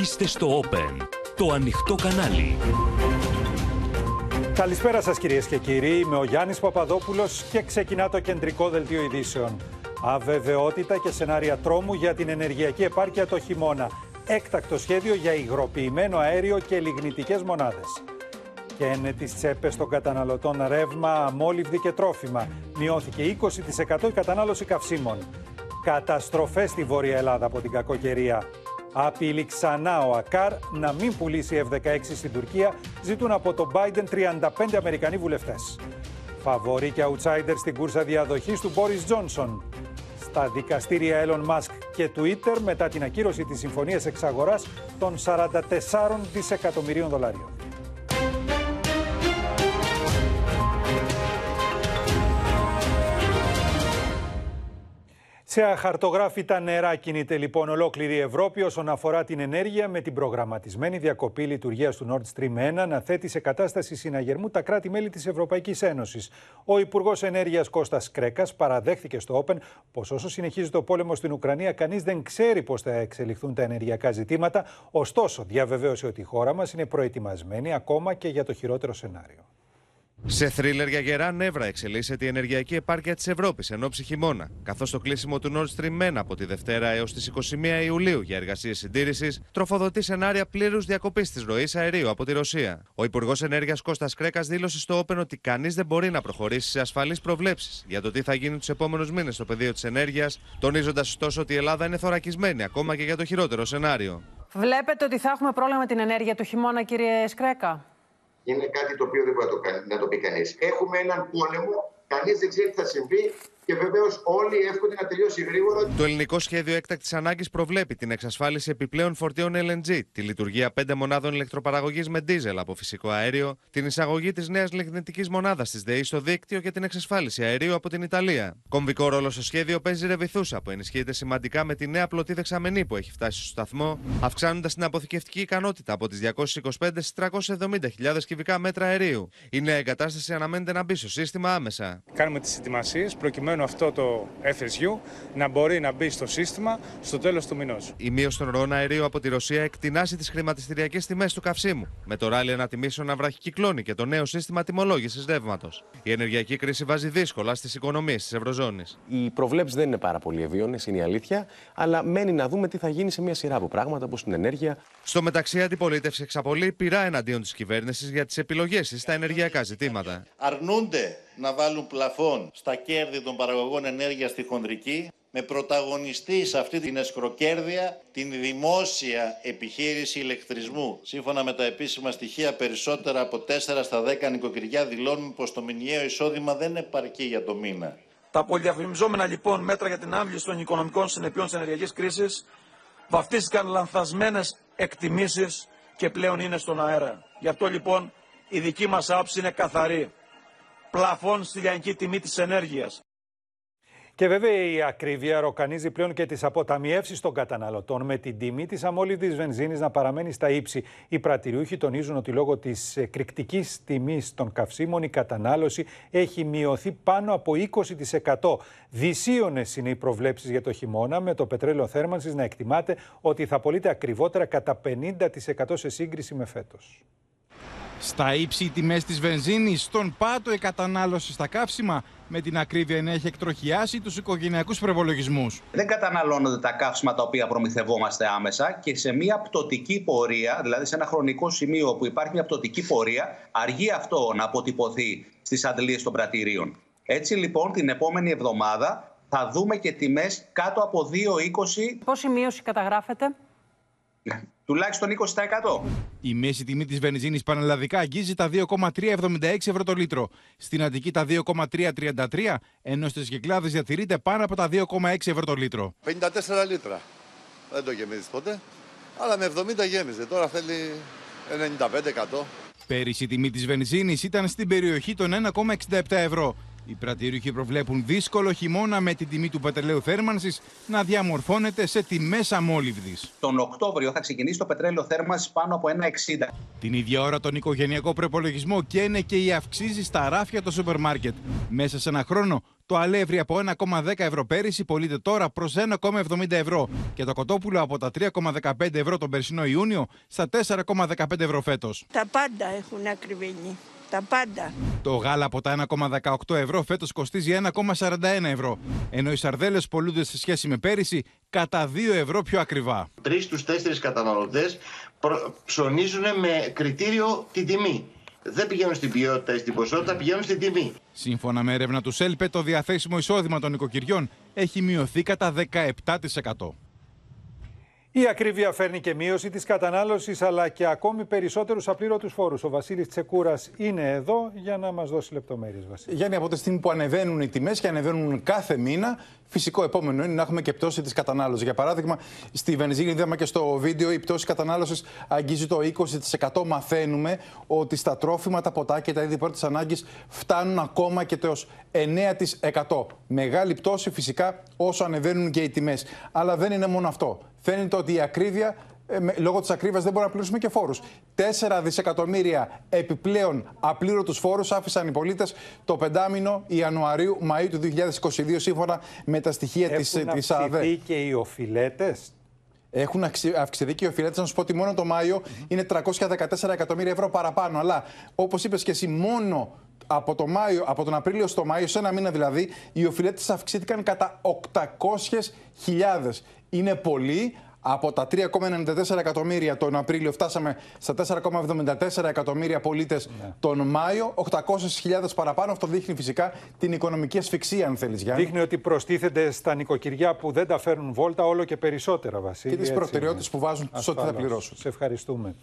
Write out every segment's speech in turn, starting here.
Είστε στο Open, το ανοιχτό κανάλι. Καλησπέρα σας κυρίες και κύριοι, είμαι ο Γιάννης Παπαδόπουλος και ξεκινά το κεντρικό δελτίο ειδήσεων. Αβεβαιότητα και σενάρια τρόμου για την ενεργειακή επάρκεια το χειμώνα. Έκτακτο σχέδιο για υγροποιημένο αέριο και λιγνητικές μονάδες. Και είναι τις τσέπες των καταναλωτών ρεύμα, αμόλυβδη και τρόφιμα. Μειώθηκε 20% η κατανάλωση καυσίμων. Καταστροφές στη Βόρεια Ελλάδα από την κακοκαιρία. Απειλεί ξανά ο Ακάρ να μην πουλήσει F-16 στην Τουρκία, ζητούν από τον Biden 35 Αμερικανοί βουλευτές. Φαβορή και outsider στην κούρσα διαδοχής του Μπόρις Τζόνσον. Στα δικαστήρια Elon Musk και Twitter μετά την ακύρωση της συμφωνίας εξαγοράς των 44 δισεκατομμυρίων δολαρίων. Σε αχαρτογράφητα νερά κινείται λοιπόν ολόκληρη η Ευρώπη όσον αφορά την ενέργεια με την προγραμματισμένη διακοπή λειτουργίας του Nord Stream 1 να θέτει σε κατάσταση συναγερμού τα κράτη-μέλη της Ευρωπαϊκής Ένωσης. Ο Υπουργός Ενέργειας Κώστας Κρέκας παραδέχθηκε στο Open πως όσο συνεχίζεται ο πόλεμος στην Ουκρανία, κανείς δεν ξέρει πώς θα εξελιχθούν τα ενεργειακά ζητήματα. Ωστόσο, διαβεβαίωσε ότι η χώρα μας είναι προετοιμασμένη ακόμα και για το χειρότερο σενάριο. Σε θρίλερ για γερά νεύρα εξελίσσεται η ενεργειακή επάρκεια της Ευρώπης εν ώψη χειμώνα, καθώς το κλείσιμο του Nord Stream 1 από τη Δευτέρα έως τις 21 Ιουλίου για εργασίες συντήρησης τροφοδοτεί σενάρια πλήρους διακοπής της ροής αερίου από τη Ρωσία. Ο Υπουργός Ενέργειας Κώστας Κρέκας δήλωσε στο Open ότι κανείς δεν μπορεί να προχωρήσει σε ασφαλείς προβλέψεις για το τι θα γίνει τους επόμενους μήνες στο πεδίο της ενέργειας, τονίζοντας ωστόσο ότι η Ελλάδα είναι θωρακισμένη ακόμα και για το χειρότερο σενάριο. Βλέπετε ότι θα έχουμε πρόβλημα με την ενέργεια του χειμώνα, κύριε Σκρέκα; Είναι κάτι το οποίο δεν μπορεί να το, να το πει κανείς. Έχουμε έναν πόλεμο, κανείς δεν ξέρει τι θα συμβεί και βεβαίως όλοι εύχονται να τελειώσει γρήγορα. Το ελληνικό σχέδιο έκτακτης ανάγκης προβλέπει την εξασφάλιση επιπλέον φορτίων LNG, τη λειτουργία πέντε μονάδων ηλεκτροπαραγωγής με δίζελ από φυσικό αέριο, την εισαγωγή της νέας λιγνητικής μονάδας της ΔΕΗ στο δίκτυο και την εξασφάλιση αερίου από την Ιταλία. Κομβικό ρόλο στο σχέδιο παίζει ρεβιθούσα που ενισχύεται σημαντικά με τη νέα πλωτή δεξαμενή που έχει φτάσει στο σταθμό, αυξάνοντας την αποθηκευτική ικανότητα από τις 225 στις 370.000 κυβικά μέτρα αερίου. Η νέα εγκατάσταση αναμένεται να μπει στο σύστημα άμεσα. Κάνουμε τις ετοιμασίες προκειμένου αυτό το FSU να μπορεί να μπει στο σύστημα στο τέλος του μηνός. Η μείωση των ροών αερίου από τη Ρωσία εκτινάσει τις χρηματιστηριακές τιμές του καυσίμου, με το ράλι ανατιμήσεων να βραχικυκλώνει και το νέο σύστημα τιμολόγησης ρεύματος. Η ενεργειακή κρίση βάζει δύσκολα στις οικονομίες της Ευρωζώνης. Οι προβλέψεις δεν είναι πάρα πολύ ευίωνε, είναι η αλήθεια, αλλά μένει να δούμε τι θα γίνει σε μια σειρά από πράγματα όπως την ενέργεια. Στο μεταξύ, η αντιπολίτευση εξαπολύει πειρά εναντίον της κυβέρνησης για τις επιλογές της στα ενεργειακά ζητήματα. Αρνούνται να βάλουν πλαφόν στα κέρδη των παραγωγών ενέργειας στη χονδρική με πρωταγωνιστή σε αυτή την εσκροκέρδεια την δημόσια επιχείρηση ηλεκτρισμού. Σύμφωνα με τα επίσημα στοιχεία, περισσότερα από 4 στα 10 νοικοκυριά δηλώνουν πως το μηνιαίο εισόδημα δεν επαρκεί για το μήνα. Τα πολυδιαφημιζόμενα λοιπόν μέτρα για την άμβληση των οικονομικών συνεπειών της ενεργειακής κρίσης βαφτίστηκαν λανθασμένες εκτιμήσεις και πλέον είναι στον αέρα. Γι' αυτό λοιπόν η δική μας άποψη είναι καθαρή πλαφών στη λιανική τιμή της ενέργειας. Και βέβαια η ακρίβεια ροκανίζει πλέον και τις αποταμιεύσεις των καταναλωτών με την τιμή της αμόλυβδη βενζίνης να παραμένει στα ύψη. Οι πρατηριούχοι τονίζουν ότι λόγω της εκρηκτικής τιμής των καυσίμων η κατανάλωση έχει μειωθεί πάνω από 20%. Δυσίωνε είναι οι προβλέψεις για το χειμώνα, με το πετρέλαιο θέρμανσης να εκτιμάται ότι θα πωλείται ακριβότερα κατά 50% σε σύγκριση με φέτος. Στα ύψη οι τιμές της βενζίνης, στον πάτο η κατανάλωση στα καύσιμα, με την ακρίβεια να έχει εκτροχιάσει τους οικογενειακούς προπολογισμούς. Δεν καταναλώνονται τα καύσιμα τα οποία προμηθευόμαστε άμεσα και σε μια πτωτική πορεία, δηλαδή σε ένα χρονικό σημείο που υπάρχει μια πτωτική πορεία, αργεί αυτό να αποτυπωθεί στις αντλίες των πρατηρίων. Έτσι λοιπόν την επόμενη εβδομάδα θα δούμε και τιμές κάτω από 2,20. Πόση μείωση καταγράφεται; Τουλάχιστον 20%. Η μέση τιμή της βενζίνης πανελλαδικά αγγίζει τα 2,376 ευρώ το λίτρο. Στην Αττική τα 2,333, ενώ στις Κυκλάδε διατηρείται πάνω από τα 2,6 ευρώ το λίτρο. 54 λίτρα. Δεν το γεμίζεις ποτέ. Αλλά με 70 γέμιζε. Τώρα θέλει 95%. Πέρυσι η τιμή της βενζίνης ήταν στην περιοχή των 1,67 ευρώ. Οι πρατήριουχοι προβλέπουν δύσκολο χειμώνα με την τιμή του πετρελαίου θέρμανσης να διαμορφώνεται σε τιμές αμόλυβδης. Τον Οκτώβριο θα ξεκινήσει το πετρέλαιο θέρμανσης πάνω από 1,60. Την ίδια ώρα τον οικογενειακό προπολογισμό καίνε και η αυξήσει στα ράφια το σούπερ μάρκετ. Μέσα σε ένα χρόνο Το αλεύρι από 1,10 ευρώ πέρυσι πωλείται τώρα προς 1,70 ευρώ και το κοτόπουλο από τα 3,15 ευρώ τον περσινό Ιούνιο στα 4,15 ευρώ φέτος. Τα πάντα έχουν ακριβήνει. Τα πάντα. Το γάλα από τα 1,18 ευρώ φέτος κοστίζει 1,41 ευρώ, ενώ οι σαρδέλες πολλούνται σε σχέση με πέρυσι κατά 2 ευρώ πιο ακριβά. Τρεις στους τέσσερις καταναλωτές ψωνίζουν με κριτήριο την τιμή. Δεν πηγαίνουν στην ποιότητα ή στην ποσότητα, πηγαίνουν στην τιμή. Σύμφωνα με έρευνα του ΣΕΛΠΕ, το διαθέσιμο εισόδημα των οικοκυριών έχει μειωθεί κατά 17%. Η ακρίβεια φέρνει και μείωση της κατανάλωσης αλλά και ακόμη περισσότερους απλήρωτους φόρους. Ο Βασίλης Τσεκούρας είναι εδώ για να μας δώσει λεπτομέρειες. Γιάννη, από τη στιγμή που ανεβαίνουν οι τιμές και ανεβαίνουν κάθε μήνα, φυσικό επόμενο είναι να έχουμε και πτώση της κατανάλωσης. Για παράδειγμα, στη βενζίνη, είδαμε και στο βίντεο, η πτώση κατανάλωσης αγγίζει το 20%. Μαθαίνουμε ότι στα τρόφιμα, τα ποτά και τα είδη πρώτης ανάγκης φτάνουν ακόμα και το 9%. Μεγάλη πτώση φυσικά όσο ανεβαίνουν και οι τιμές. Αλλά δεν είναι μόνο αυτό φαίνεται ότι η ακρίβεια ε, λόγω της ακρίβειας δεν μπορούμε να πληρώσουμε και φόρους. 4 δισεκατομμύρια επιπλέον απλήρωτους φόρους άφησαν οι πολίτες το πεντάμινο Ιανουαρίου-Μαΐου του 2022, σύμφωνα με τα στοιχεία της ΑΔΕ. Έχουν αυξηθεί και οι οφειλέτες; Έχουν αυξηθεί και οι οφειλέτες. Να σου πω ότι μόνο το Μάιο είναι 314 εκατομμύρια ευρώ παραπάνω. Αλλά όπως είπες και εσύ, μόνο από, το Μάιο, από τον Απρίλιο στο Μάιο, σε ένα μήνα δηλαδή, οι οφειλέτες αυξήθηκαν κατά 800.000 είναι πολύ. Από τα 3,94 εκατομμύρια τον Απρίλιο φτάσαμε στα 4,74 εκατομμύρια πολίτες ναι. τον Μάιο. 800.000 παραπάνω. Αυτό δείχνει φυσικά την οικονομική ασφυξία, αν θέλεις, Γιάννη. Δείχνει ότι προστίθενται στα νοικοκυριά που δεν τα φέρνουν βόλτα όλο και περισσότερα, Βασίλη. Και τις προτεραιότητες που βάζουν σε ό,τι θα πληρώσουν. Σε ευχαριστούμε.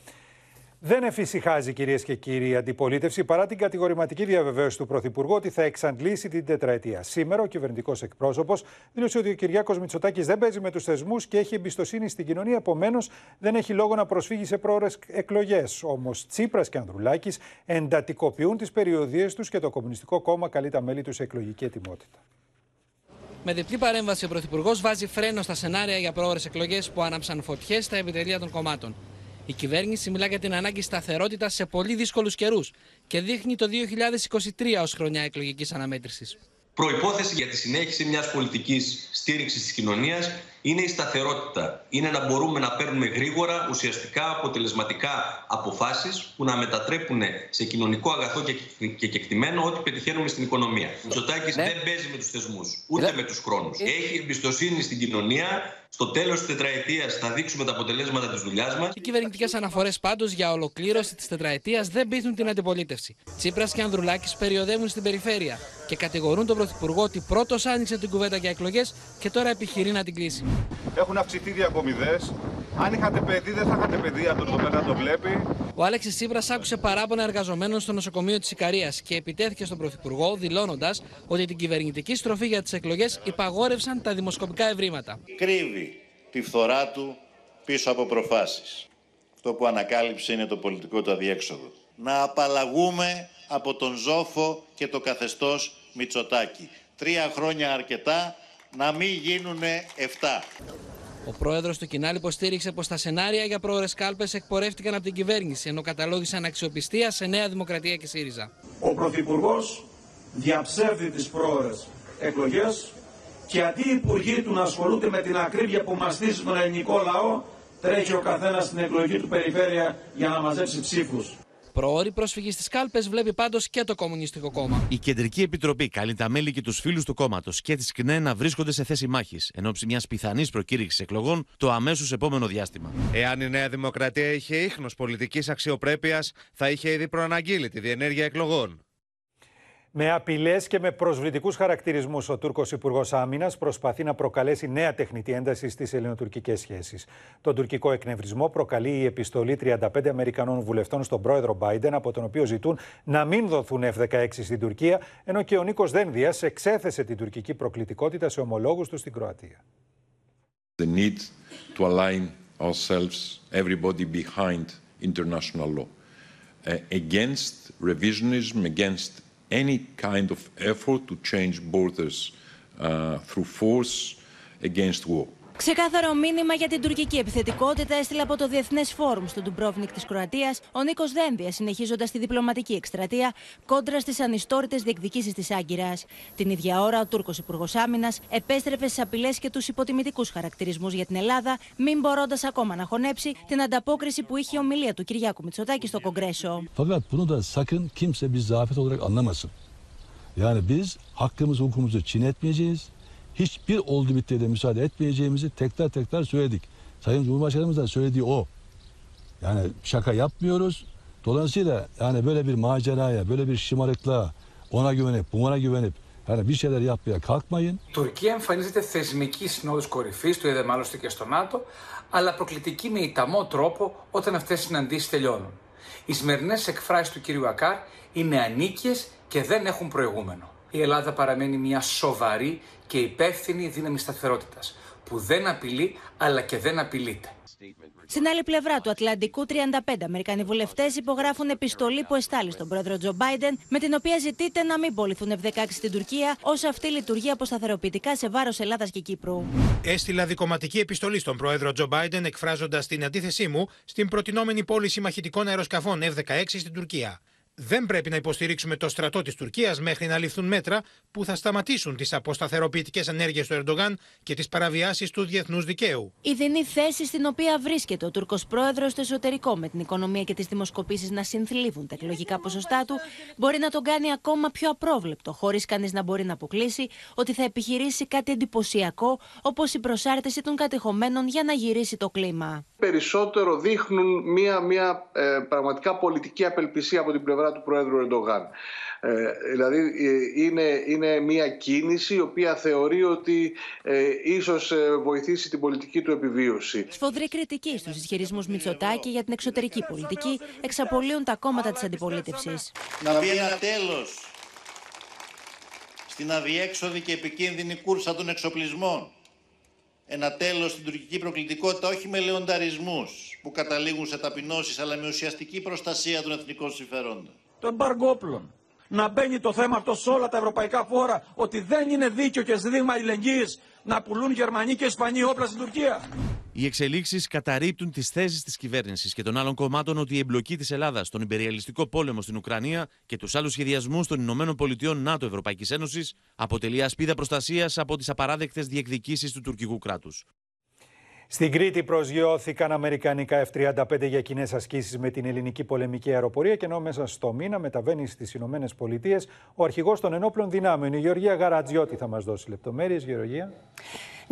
Δεν εφησυχάζει, κυρίες και κύριοι, η αντιπολίτευση παρά την κατηγορηματική διαβεβαίωση του Πρωθυπουργού ότι θα εξαντλήσει την τετραετία. Σήμερα, ο κυβερνητικός εκπρόσωπος δήλωσε ότι ο Κυριάκος Μητσοτάκης δεν παίζει με τους θεσμούς και έχει εμπιστοσύνη στην κοινωνία. Επομένως, δεν έχει λόγο να προσφύγει σε πρόορε εκλογές. Όμως, Τσίπρας και Ανδρουλάκης εντατικοποιούν τις περιοδίες τους και το Κομμουνιστικό Κόμμα καλεί τα μέλη τους σε εκλογική ετοιμότητα. Με διπλή παρέμβαση, ο Πρωθυπουργός βάζει φρένο στα σενάρια για πρόορε εκλογές που άναψαν φωτιές στα επιτελεία των κομμάτων. Η κυβέρνηση μιλά για την ανάγκη σταθερότητας σε πολύ δύσκολους καιρούς και δείχνει το 2023 ως χρονιά εκλογικής αναμέτρησης. Προπόθεση για τη συνέχιση μιας πολιτικής στήριξης της κοινωνίας είναι η σταθερότητα. Είναι να μπορούμε να παίρνουμε γρήγορα, ουσιαστικά, αποτελεσματικά αποφάσεις που να μετατρέπουν σε κοινωνικό αγαθό και κεκτημένο ό,τι πετυχαίνουμε στην οικονομία. Ο Μητσοτάκη ναι. δεν παίζει με τους θεσμούς, ούτε ναι. με τους χρόνους. Ε. Έχει εμπιστοσύνη στην κοινωνία. Στο τέλος της τετραετίας θα δείξουμε τα αποτελέσματα της δουλειάς μας. Οι κυβερνητικές αναφορές πάντως για ολοκλήρωση της τετραετίας δεν πείθουν την αντιπολίτευση. Τσίπρας και Ανδρουλάκης περιοδεύουν στην περιφέρεια και κατηγορούν τον Πρωθυπουργό ότι πρώτος άνοιξε την κουβέντα για εκλογές και τώρα επιχειρεί να την κλείσει. Έχουν αυξηθεί διακομιδές. Αν είχατε παιδί, δεν θα είχατε παιδί από το να το βλέπει. Ο Άλεξης Τσίπρας άκουσε παράπονα εργαζομένων στο νοσοκομείο της Ικαρίας και επιτέθηκε στον Πρωθυπουργό, δηλώνοντας ότι την κυβερνητική στροφή για τις εκλογές υπαγόρευσαν τα δημοσκοπικά ευρήματα. Κρύβει τη φθορά του πίσω από προφάσεις. Το που ανακάλυψε είναι το πολιτικό του αδιέξοδο. Να απαλλαγούμε από τον Ζόφο και το καθεστώς Μητσοτάκη. Τρία χρόνια αρκετά να μην γίνουν 7. Ο πρόεδρος του Κινάλ υποστήριξε πως τα σενάρια για πρόορε κάλπες εκπορεύτηκαν από την κυβέρνηση, ενώ καταλόγησαν αξιοπιστία σε Νέα Δημοκρατία και ΣΥΡΙΖΑ. Ο Πρωθυπουργός διαψεύδει τις πρόορε εκλογές και αντί οι υπουργοί του να ασχολούνται με την ακρίβεια που μαστίζει τον ελληνικό λαό, τρέχει ο καθένας στην εκλογή του περιφέρεια για να μαζέψει ψήφους. Προώρη πρόσφυγη στις κάλπες βλέπει πάντως και το Κομμουνιστικό Κόμμα. Η Κεντρική Επιτροπή καλεί τα μέλη και τους φίλους του κόμματος και της ΚΝΕ να βρίσκονται σε θέση μάχης εν ώψη μιας πιθανής προκήρυξης εκλογών το αμέσως επόμενο διάστημα. Εάν η Νέα Δημοκρατία είχε ίχνος πολιτικής αξιοπρέπειας, θα είχε ήδη προαναγγείλει τη διενέργεια εκλογών. Με απειλές και με προσβλητικούς χαρακτηρισμούς, ο Τούρκος Υπουργός Άμυνας προσπαθεί να προκαλέσει νέα τεχνητή ένταση στις ελληνοτουρκικές σχέσεις. Τον τουρκικό εκνευρισμό προκαλεί η επιστολή 35 Αμερικανών βουλευτών στον πρόεδρο Biden, από τον οποίο ζητούν να μην δοθούν F-16 στην Τουρκία, ενώ και ο Νίκος Δένδιας εξέθεσε την τουρκική προκλητικότητα σε ομολόγους του στην Κροατία. The need to align ourselves, everybody behind international law, uh, against revisionism, against any kind of effort to change borders uh, through force against war. Ξεκάθαρο μήνυμα για την τουρκική επιθετικότητα έστειλε από το Διεθνές Φόρουμ στο Ντουμπρόβνικ της Κροατίας ο Νίκος Δένδια, συνεχίζοντας τη διπλωματική εκστρατεία κόντρα στις ανιστόρητες διεκδικήσεις της Άγκυρας. Την ίδια ώρα, ο Τούρκος Υπουργός Άμυνας επέστρεφε στις απειλές και τους υποτιμητικούς χαρακτηρισμούς για την Ελλάδα, μην μπορώντας ακόμα να χωνέψει την ανταπόκριση που είχε η ομιλία του Κυριάκου Μητσοτάκη στο Κογκρέσο. Fakat bunu da sakın kimse bir zafiyet olarak anlamasın. Yani biz hakkımızı hukukumuzu çiğnetmeyeceğiz. Hiçbir oldu bittiye de müsaade etmeyeceğimizi tekrar tekrar söyledik. Sayın Cumhurbaşkanımız da söylediği o. Yani şaka yapmıyoruz. Dolayısıyla yani böyle bir maceraya, böyle bir şımarıklığa ona güvenip, buna güvenip yani bir şeyler yapmaya kalkmayın. Τουρκία εμφανίζεται θεσμική συνόδους κορυφής, το είδαμε άλλωστε και στο ΝΑΤΟ, αλλά προκλητική με ιταμό τρόπο όταν αυτές οι συναντήσεις τελειώνουν. Οι σημερινές εκφράσεις του κύριου Ακάρ είναι ανίκειες και δεν έχουν προηγούμενο. Η Ελλάδα παραμένει μια σοβαρή και υπεύθυνη δύναμη σταθερότητας, που δεν απειλεί αλλά και δεν απειλείται. Στην άλλη πλευρά του Ατλαντικού, 35 Αμερικανοί βουλευτές υπογράφουν επιστολή που εστάλει στον πρόεδρο Τζο Μπάιντεν, με την οποία ζητείται να μην πολιθούν F-16 στην Τουρκία, όσο αυτή λειτουργεί αποσταθεροποιητικά σε βάρος Ελλάδας και Κύπρου. Έστειλα δικοματική επιστολή στον πρόεδρο Τζο Μπάιντεν, εκφράζοντας την αντίθεσή μου στην προτινόμενη πώληση μαχητικών αεροσκαφών F-16 στην Τουρκία. Δεν πρέπει να υποστηρίξουμε το στρατό της Τουρκίας μέχρι να ληφθούν μέτρα που θα σταματήσουν τις αποσταθεροποιητικές ενέργειες του Ερντογάν και τις παραβιάσεις του διεθνούς δικαίου. Η δινή θέση στην οποία βρίσκεται ο Τούρκος πρόεδρος στο εσωτερικό με την οικονομία και τις δημοσκοπήσεις να συνθλίβουν τα εκλογικά ποσοστά του μπορεί να τον κάνει ακόμα πιο απρόβλεπτο, χωρίς κανείς να μπορεί να αποκλείσει ότι θα επιχειρήσει κάτι εντυπωσιακό όπως η προσάρτηση των κατεχομένων για να γυρίσει το κλίμα. Περισσότερο δείχνουν μια, μια ε, πραγματικά πολιτική απελπισία από την πλευρά του Πρόεδρου Ερντογάν. Ε, δηλαδή ε, είναι, είναι μια κίνηση η οποία θεωρεί ότι ε, ίσως ε, βοηθήσει την πολιτική του επιβίωση. Σφοδρή κριτική στους ισχυρισμούς Μητσοτάκη για την εξωτερική πολιτική εξαπολύουν τα κόμματα της αντιπολίτευσης. Να μπει ένα τέλος στην αδιέξοδη και επικίνδυνη κούρσα των εξοπλισμών. Ένα τέλος στην τουρκική προκλητικότητα όχι με λεονταρισμούς που καταλήγουν σε ταπεινώσεις αλλά με ουσιαστική προστασία των εθνικών συμφερόντων. Το εμπαργόπλων. Να μπαίνει το θέμα αυτό σε όλα τα ευρωπαϊκά φόρα ότι δεν είναι δίκαιο και ζήτημα αλληλεγγύης να πουλούν Γερμανοί και Ισπανοί όπλα στην Τουρκία. Οι εξελίξεις καταρρύπτουν τις θέσεις της κυβέρνησης και των άλλων κομμάτων ότι η εμπλοκή της Ελλάδας στον υπεριαλιστικό πόλεμο στην Ουκρανία και τους άλλους σχεδιασμούς των Ηνωμένων Πολιτειών ΝΑΤΟ Ευρωπαϊκής Ένωσης αποτελεί ασπίδα προστασίας από τις απαράδεκτες διεκδικήσεις του τουρκικού κράτους. Στην Κρήτη προσγειώθηκαν Αμερικανικά F-35 για κοινές ασκήσεις με την ελληνική πολεμική αεροπορία και ενώ μέσα στο μήνα μεταβαίνει στις Ηνωμένες Πολιτείες ο αρχηγός των ενόπλων δυνάμεων, η Γεωργία Γαρατζιώτη, θα μας δώσει λεπτομέρειες. Γεωργία.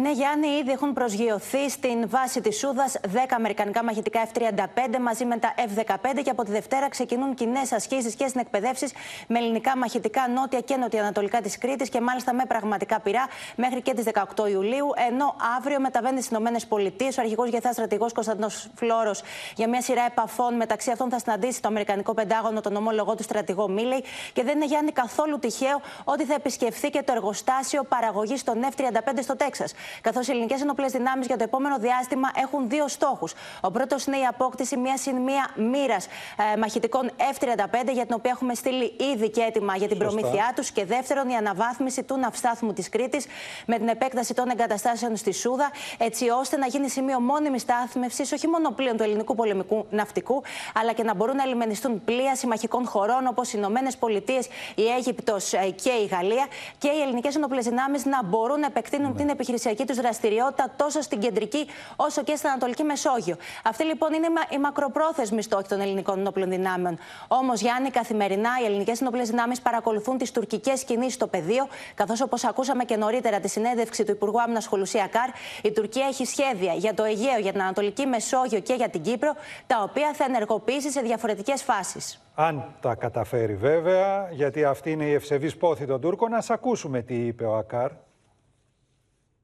Ναι, Γιάννη, ήδη έχουν προσγειωθεί στην βάση της Σούδας 10 αμερικανικά μαχητικά F-35 μαζί με τα F-15 και από τη Δευτέρα ξεκινούν κοινές ασκήσεις και συνεκπαιδεύσεις με ελληνικά μαχητικά νότια και νοτιοανατολικά της Κρήτης και μάλιστα με πραγματικά πυρά μέχρι και τις 18 Ιουλίου. Ενώ αύριο μεταβαίνει στις ΗΠΑ ο αρχηγός Γεθά στρατηγός Κωνσταντινός Φλόρο για μια σειρά επαφών. Μεταξύ αυτών θα συναντήσει το Αμερικανικό Πεντάγωνο, τον ομόλογό του στρατηγό Μίλεϊ. Και δεν είναι Γιάννη καθόλου τυχαίο ότι θα επισκεφθεί και το εργοστάσιο παραγωγής των F-35 στο Τέξας. Καθώς οι ελληνικές ενοπλέ δυνάμεις για το επόμενο διάστημα έχουν δύο στόχους. Ο πρώτος είναι η απόκτηση μια συν μία μοίρας ε, μαχητικών F-35, για την οποία έχουμε στείλει ήδη και έτοιμα για την Σωστά. προμήθειά τους. Και δεύτερον, η αναβάθμιση του ναυστάθμου της Κρήτης με την επέκταση των εγκαταστάσεων στη Σούδα, έτσι ώστε να γίνει σημείο μόνιμης στάθμευσης όχι μόνο πλοίων του ελληνικού πολεμικού ναυτικού, αλλά και να μπορούν να ελιμενιστούν πλοία συμμαχικών χωρών όπως οι Ηνωμένες Πολιτείες, η Αίγυπτος ε, και η Γαλλία και οι ελληνικές ενοπλέ δυνάμεις να μπορούν να επεκτείνουν ναι. την επιχειρησιακή τους δραστηριότητα τόσο στην κεντρική όσο και στην Ανατολική Μεσόγειο. Αυτή λοιπόν είναι η μακροπρόθεσμη στόχη των ελληνικών ενόπλων δυνάμεων. Όμως, Γιάννη, καθημερινά οι ελληνικές ενόπλες δυνάμεις παρακολουθούν τις τουρκικές κινήσεις στο πεδίο, καθώς όπως ακούσαμε και νωρίτερα τη συνέντευξη του Υπουργού Άμυνας Χολουσία Καρ, η Τουρκία έχει σχέδια για το Αιγαίο, για την Ανατολική Μεσόγειο και για την Κύπρο, τα οποία θα ενεργοποιήσει σε διαφορετικές φάσεις. Αν τα καταφέρει βέβαια, γιατί αυτή είναι η ευσεβής πόθη των Τούρκων, να ακούσουμε τι είπε ο Ακάρ.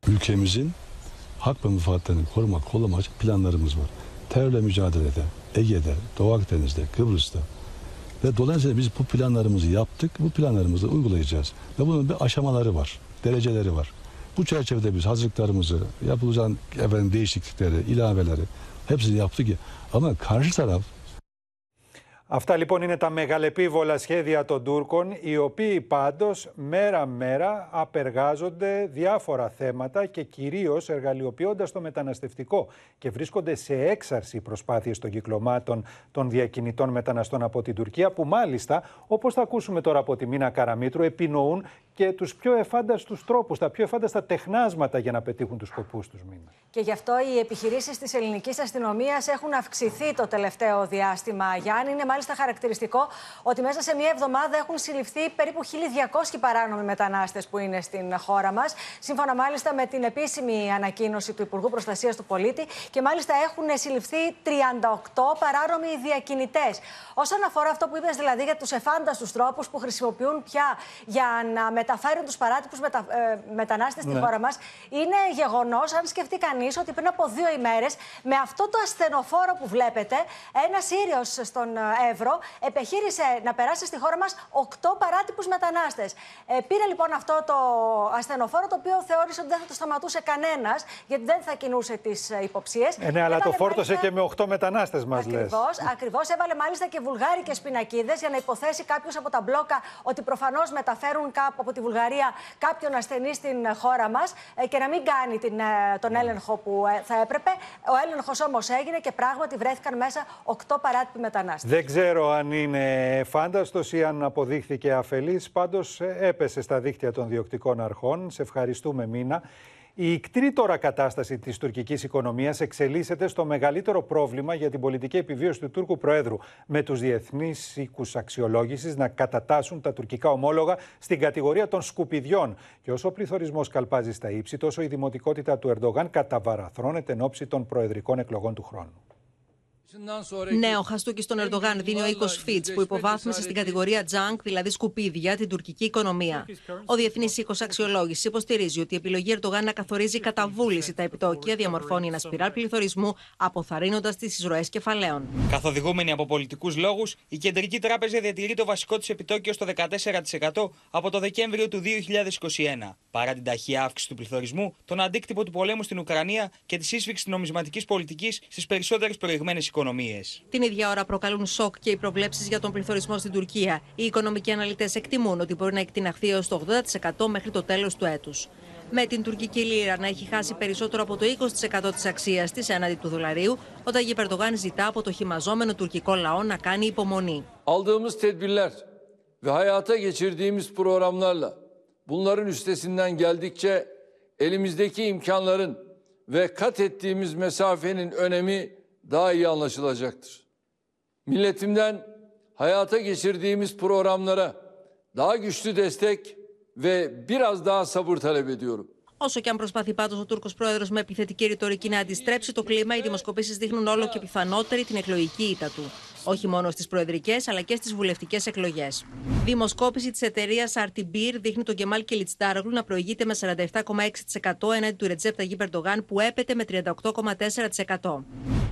Ülkemizin hak ve menfaatlerini korumak, kollamak planlarımız var. Terörle mücadelede, Ege'de, Doğu Akdeniz'de, Kıbrıs'ta ve dolayısıyla biz bu planlarımızı yaptık, bu planlarımızı uygulayacağız. Ve bunun bir aşamaları var, dereceleri var. Bu çerçevede biz hazırlıklarımızı, yapılacak efendim değişiklikleri, ilaveleri hepsini yaptık. Ama karşı taraf Αυτά λοιπόν είναι τα μεγαλεπίβολα σχέδια των Τούρκων, οι οποίοι πάντως μέρα-μέρα απεργάζονται διάφορα θέματα και κυρίως εργαλειοποιώντας το μεταναστευτικό και βρίσκονται σε έξαρση προσπάθειες των κυκλωμάτων των διακινητών μεταναστών από την Τουρκία, που μάλιστα, όπως θα ακούσουμε τώρα από τη Μίνα Καραμίτρου, επινοούν και τους πιο εφάνταστους τρόπους, τα πιο εφάνταστα τεχνάσματα για να πετύχουν τους σκοπούς τους. Μίνα. Και γι' αυτό οι επιχειρήσεις της ελληνικής αστυνομίας έχουν αυξηθεί το τελευταίο διάστημα, Γιάννη. Είναι μάλιστα χαρακτηριστικό ότι μέσα σε μία εβδομάδα έχουν συλληφθεί περίπου 1.200 παράνομοι μετανάστες που είναι στην χώρα μας. Σύμφωνα μάλιστα με την επίσημη ανακοίνωση του Υπουργού Προστασίας του Πολίτη. Και μάλιστα έχουν συλληφθεί 38 παράνομοι διακινητές. Όσον αφορά αυτό που είπες δηλαδή για τους εφάνταστους τρόπους που χρησιμοποιούν πια για να μεταφέρουν τους παράτυπους μετα... ε, μετανάστες στη Ναι. χώρα μας, είναι γεγονός, αν σκεφτεί κανείς, ότι πριν από δύο ημέρες με αυτό το ασθενοφόρο που βλέπετε, ένας Σύριο στον ε, Εύρο επιχείρησε να περάσει στη χώρα μας 8 παράτυπους μετανάστες. Ε, πήρε λοιπόν αυτό το ασθενοφόρο, το οποίο θεώρησε ότι δεν θα το σταματούσε κανένας, γιατί δεν θα κινούσε τις υποψίες. Ε, ναι, αλλά το φόρτωσε και με 8 μετανάστες μας λες. Ακριβώς, ακριβώς. Έβαλε μάλιστα και βουλγάρικες πινακίδες για να υποθέσει κάποιος από τα μπλόκα ότι προφανώς μεταφέρουν κάπου από τη Βουλγαρία κάποιον ασθενή στην χώρα μας και να μην κάνει την, ε, τον έλεγχο που ε, θα έπρεπε. Ο έλεγχος όμως έγινε και πράγματι βρέθηκαν μέσα 8 παράτυποι μετανάστες. Δεν ξέρω αν είναι φάνταστος ή αν αποδείχθηκε αφελής, πάντως ε, έπεσε στα δίκτυα των διοκτικών αρχών. Σε ευχαριστούμε Μίνα. Η ικτρή τώρα κατάσταση της τουρκικής οικονομίας εξελίσσεται στο μεγαλύτερο πρόβλημα για την πολιτική επιβίωση του Τούρκου Προέδρου, με τους διεθνείς οίκους αξιολόγησης να κατατάσσουν τα τουρκικά ομόλογα στην κατηγορία των σκουπιδιών. Και όσο ο πληθωρισμός καλπάζει στα ύψη, τόσο η δημοτικότητα του Ερντογάν καταβαραθρώνεται εν ώψη των προεδρικών εκλογών του χρόνου. Νέο χαστούκι στον Ερντογάν δίνει ο οίκος Φίτς, που υποβάθμισε στην κατηγορία junk, δηλαδή σκουπίδια, την τουρκική οικονομία. Ο Διεθνής Οίκος Αξιολόγησης υποστηρίζει ότι η επιλογή Ερντογάν να καθορίζει κατά βούληση τα επιτόκια διαμορφώνει ένα σπιράλ πληθωρισμού, αποθαρρύνοντας τις εισρωέ κεφαλαίων. Καθοδηγούμενη από πολιτικούς λόγους, η Κεντρική Τράπεζα διατηρεί το βασικό της επιτόκιο στο 14% από το Δεκέμβριο του 2021. Παρά την ταχεία αύξηση του πληθωρισμού, τον αντίκτυπο του πολέμου στην Ουκρανία και της σύσφυξη της νομισματικής πολιτικής στις περισσότερες προηγμένες οικονομίε. Την ίδια ώρα προκαλούν σοκ και οι προβλέψεις για τον πληθωρισμό στην Τουρκία. Οι οικονομικοί αναλυτές εκτιμούν ότι μπορεί να εκτιναχθεί έως το 80% μέχρι το τέλος του έτους. Με την τουρκική λίρα να έχει χάσει περισσότερο από το 20% της αξίας της έναντι του δολαρίου, ο Ταγί Περντογάν ζητά από το χυμαζόμενο τουρκικό λαό να κάνει υπομονή. Aldığımız tedbirler ve hayata geçirdiğimiz programlarla bunların üstesinden geldikçe elimizdeki imkanların ve kat ettiğimiz mesafenin önemi daha iyi anlaşılacaktır. Milletimden hayata geçirdiğimiz programlara daha güçlü destek ve biraz daha sabır talep ediyorum. Όσο και αν προσπαθεί πάντως ο Τούρκος πρόεδρος με επιθετική ρητορική να αντιστρέψει το κλίμα, οι δημοσκοπήσεις δείχνουν όλο και πιθανότερη την εκλογική ήττα του. Όχι μόνο στις προεδρικές, αλλά και στις βουλευτικές εκλογές. Δημοσκόπηση της εταιρείας RTBIR δείχνει τον Κεμάλ Κελιτστάρογλου να προηγείται με 47,6% έναντι του Ρετζέπ Ταγί Περντογάν που έπεται με 38,4%.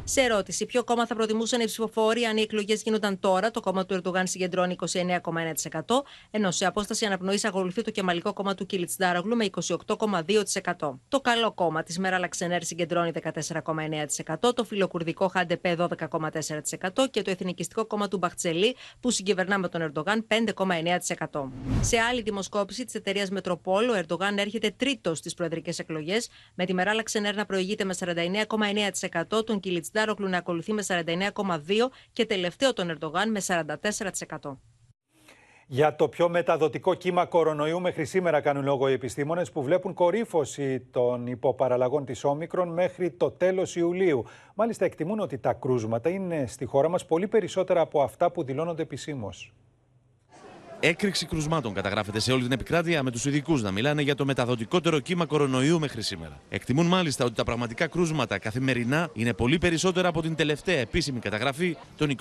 Σε ερώτηση, ποιο κόμμα θα προτιμούσαν οι ψηφοφόροι αν οι εκλογές γίνονταν τώρα, το κόμμα του Ερντογάν συγκεντρώνει 29,1%, ενώ σε απόσταση αναπνοής ακολουθεί το κεμαλικό κόμμα του Κιλιτστάρογλου με 28,2%. Το καλό κόμμα της Μέρα Λαξενέρ συγκεντρώνει 14,9%, το φιλοκουρδικό ΧΑΝΤΕΠΕ 12,4% και το εθνικιστικό κόμμα του Μπαχτσελή που συγκυβερνά με τον Ερντογάν 5,9%. Σε άλλη δημοσκόπηση της εταιρείας Μετροπόλ, ο Ερντογάν έρχεται τρίτος στις προεδρικές εκλογές, με τη Μέρα Λαξενέρ να προηγείται με 49,9%, τον Κιλιτστάρογλου να ακολουθεί με 49,2% και τελευταίο τον Ερντογάν με 44%. Για το πιο μεταδοτικό κύμα κορονοϊού μέχρι σήμερα κάνουν λόγο οι επιστήμονες που βλέπουν κορύφωση των υποπαραλλαγών της Όμικρον μέχρι το τέλος Ιουλίου. Μάλιστα εκτιμούν ότι τα κρούσματα είναι στη χώρα μας πολύ περισσότερα από αυτά που δηλώνονται επισήμως. Έκρηξη κρουσμάτων καταγράφεται σε όλη την επικράτεια, με τους ειδικούς να μιλάνε για το μεταδοτικότερο κύμα κορονοϊού μέχρι σήμερα. Εκτιμούν μάλιστα ότι τα πραγματικά κρούσματα καθημερινά είναι πολύ περισσότερα από την τελευταία επίσημη καταγραφή των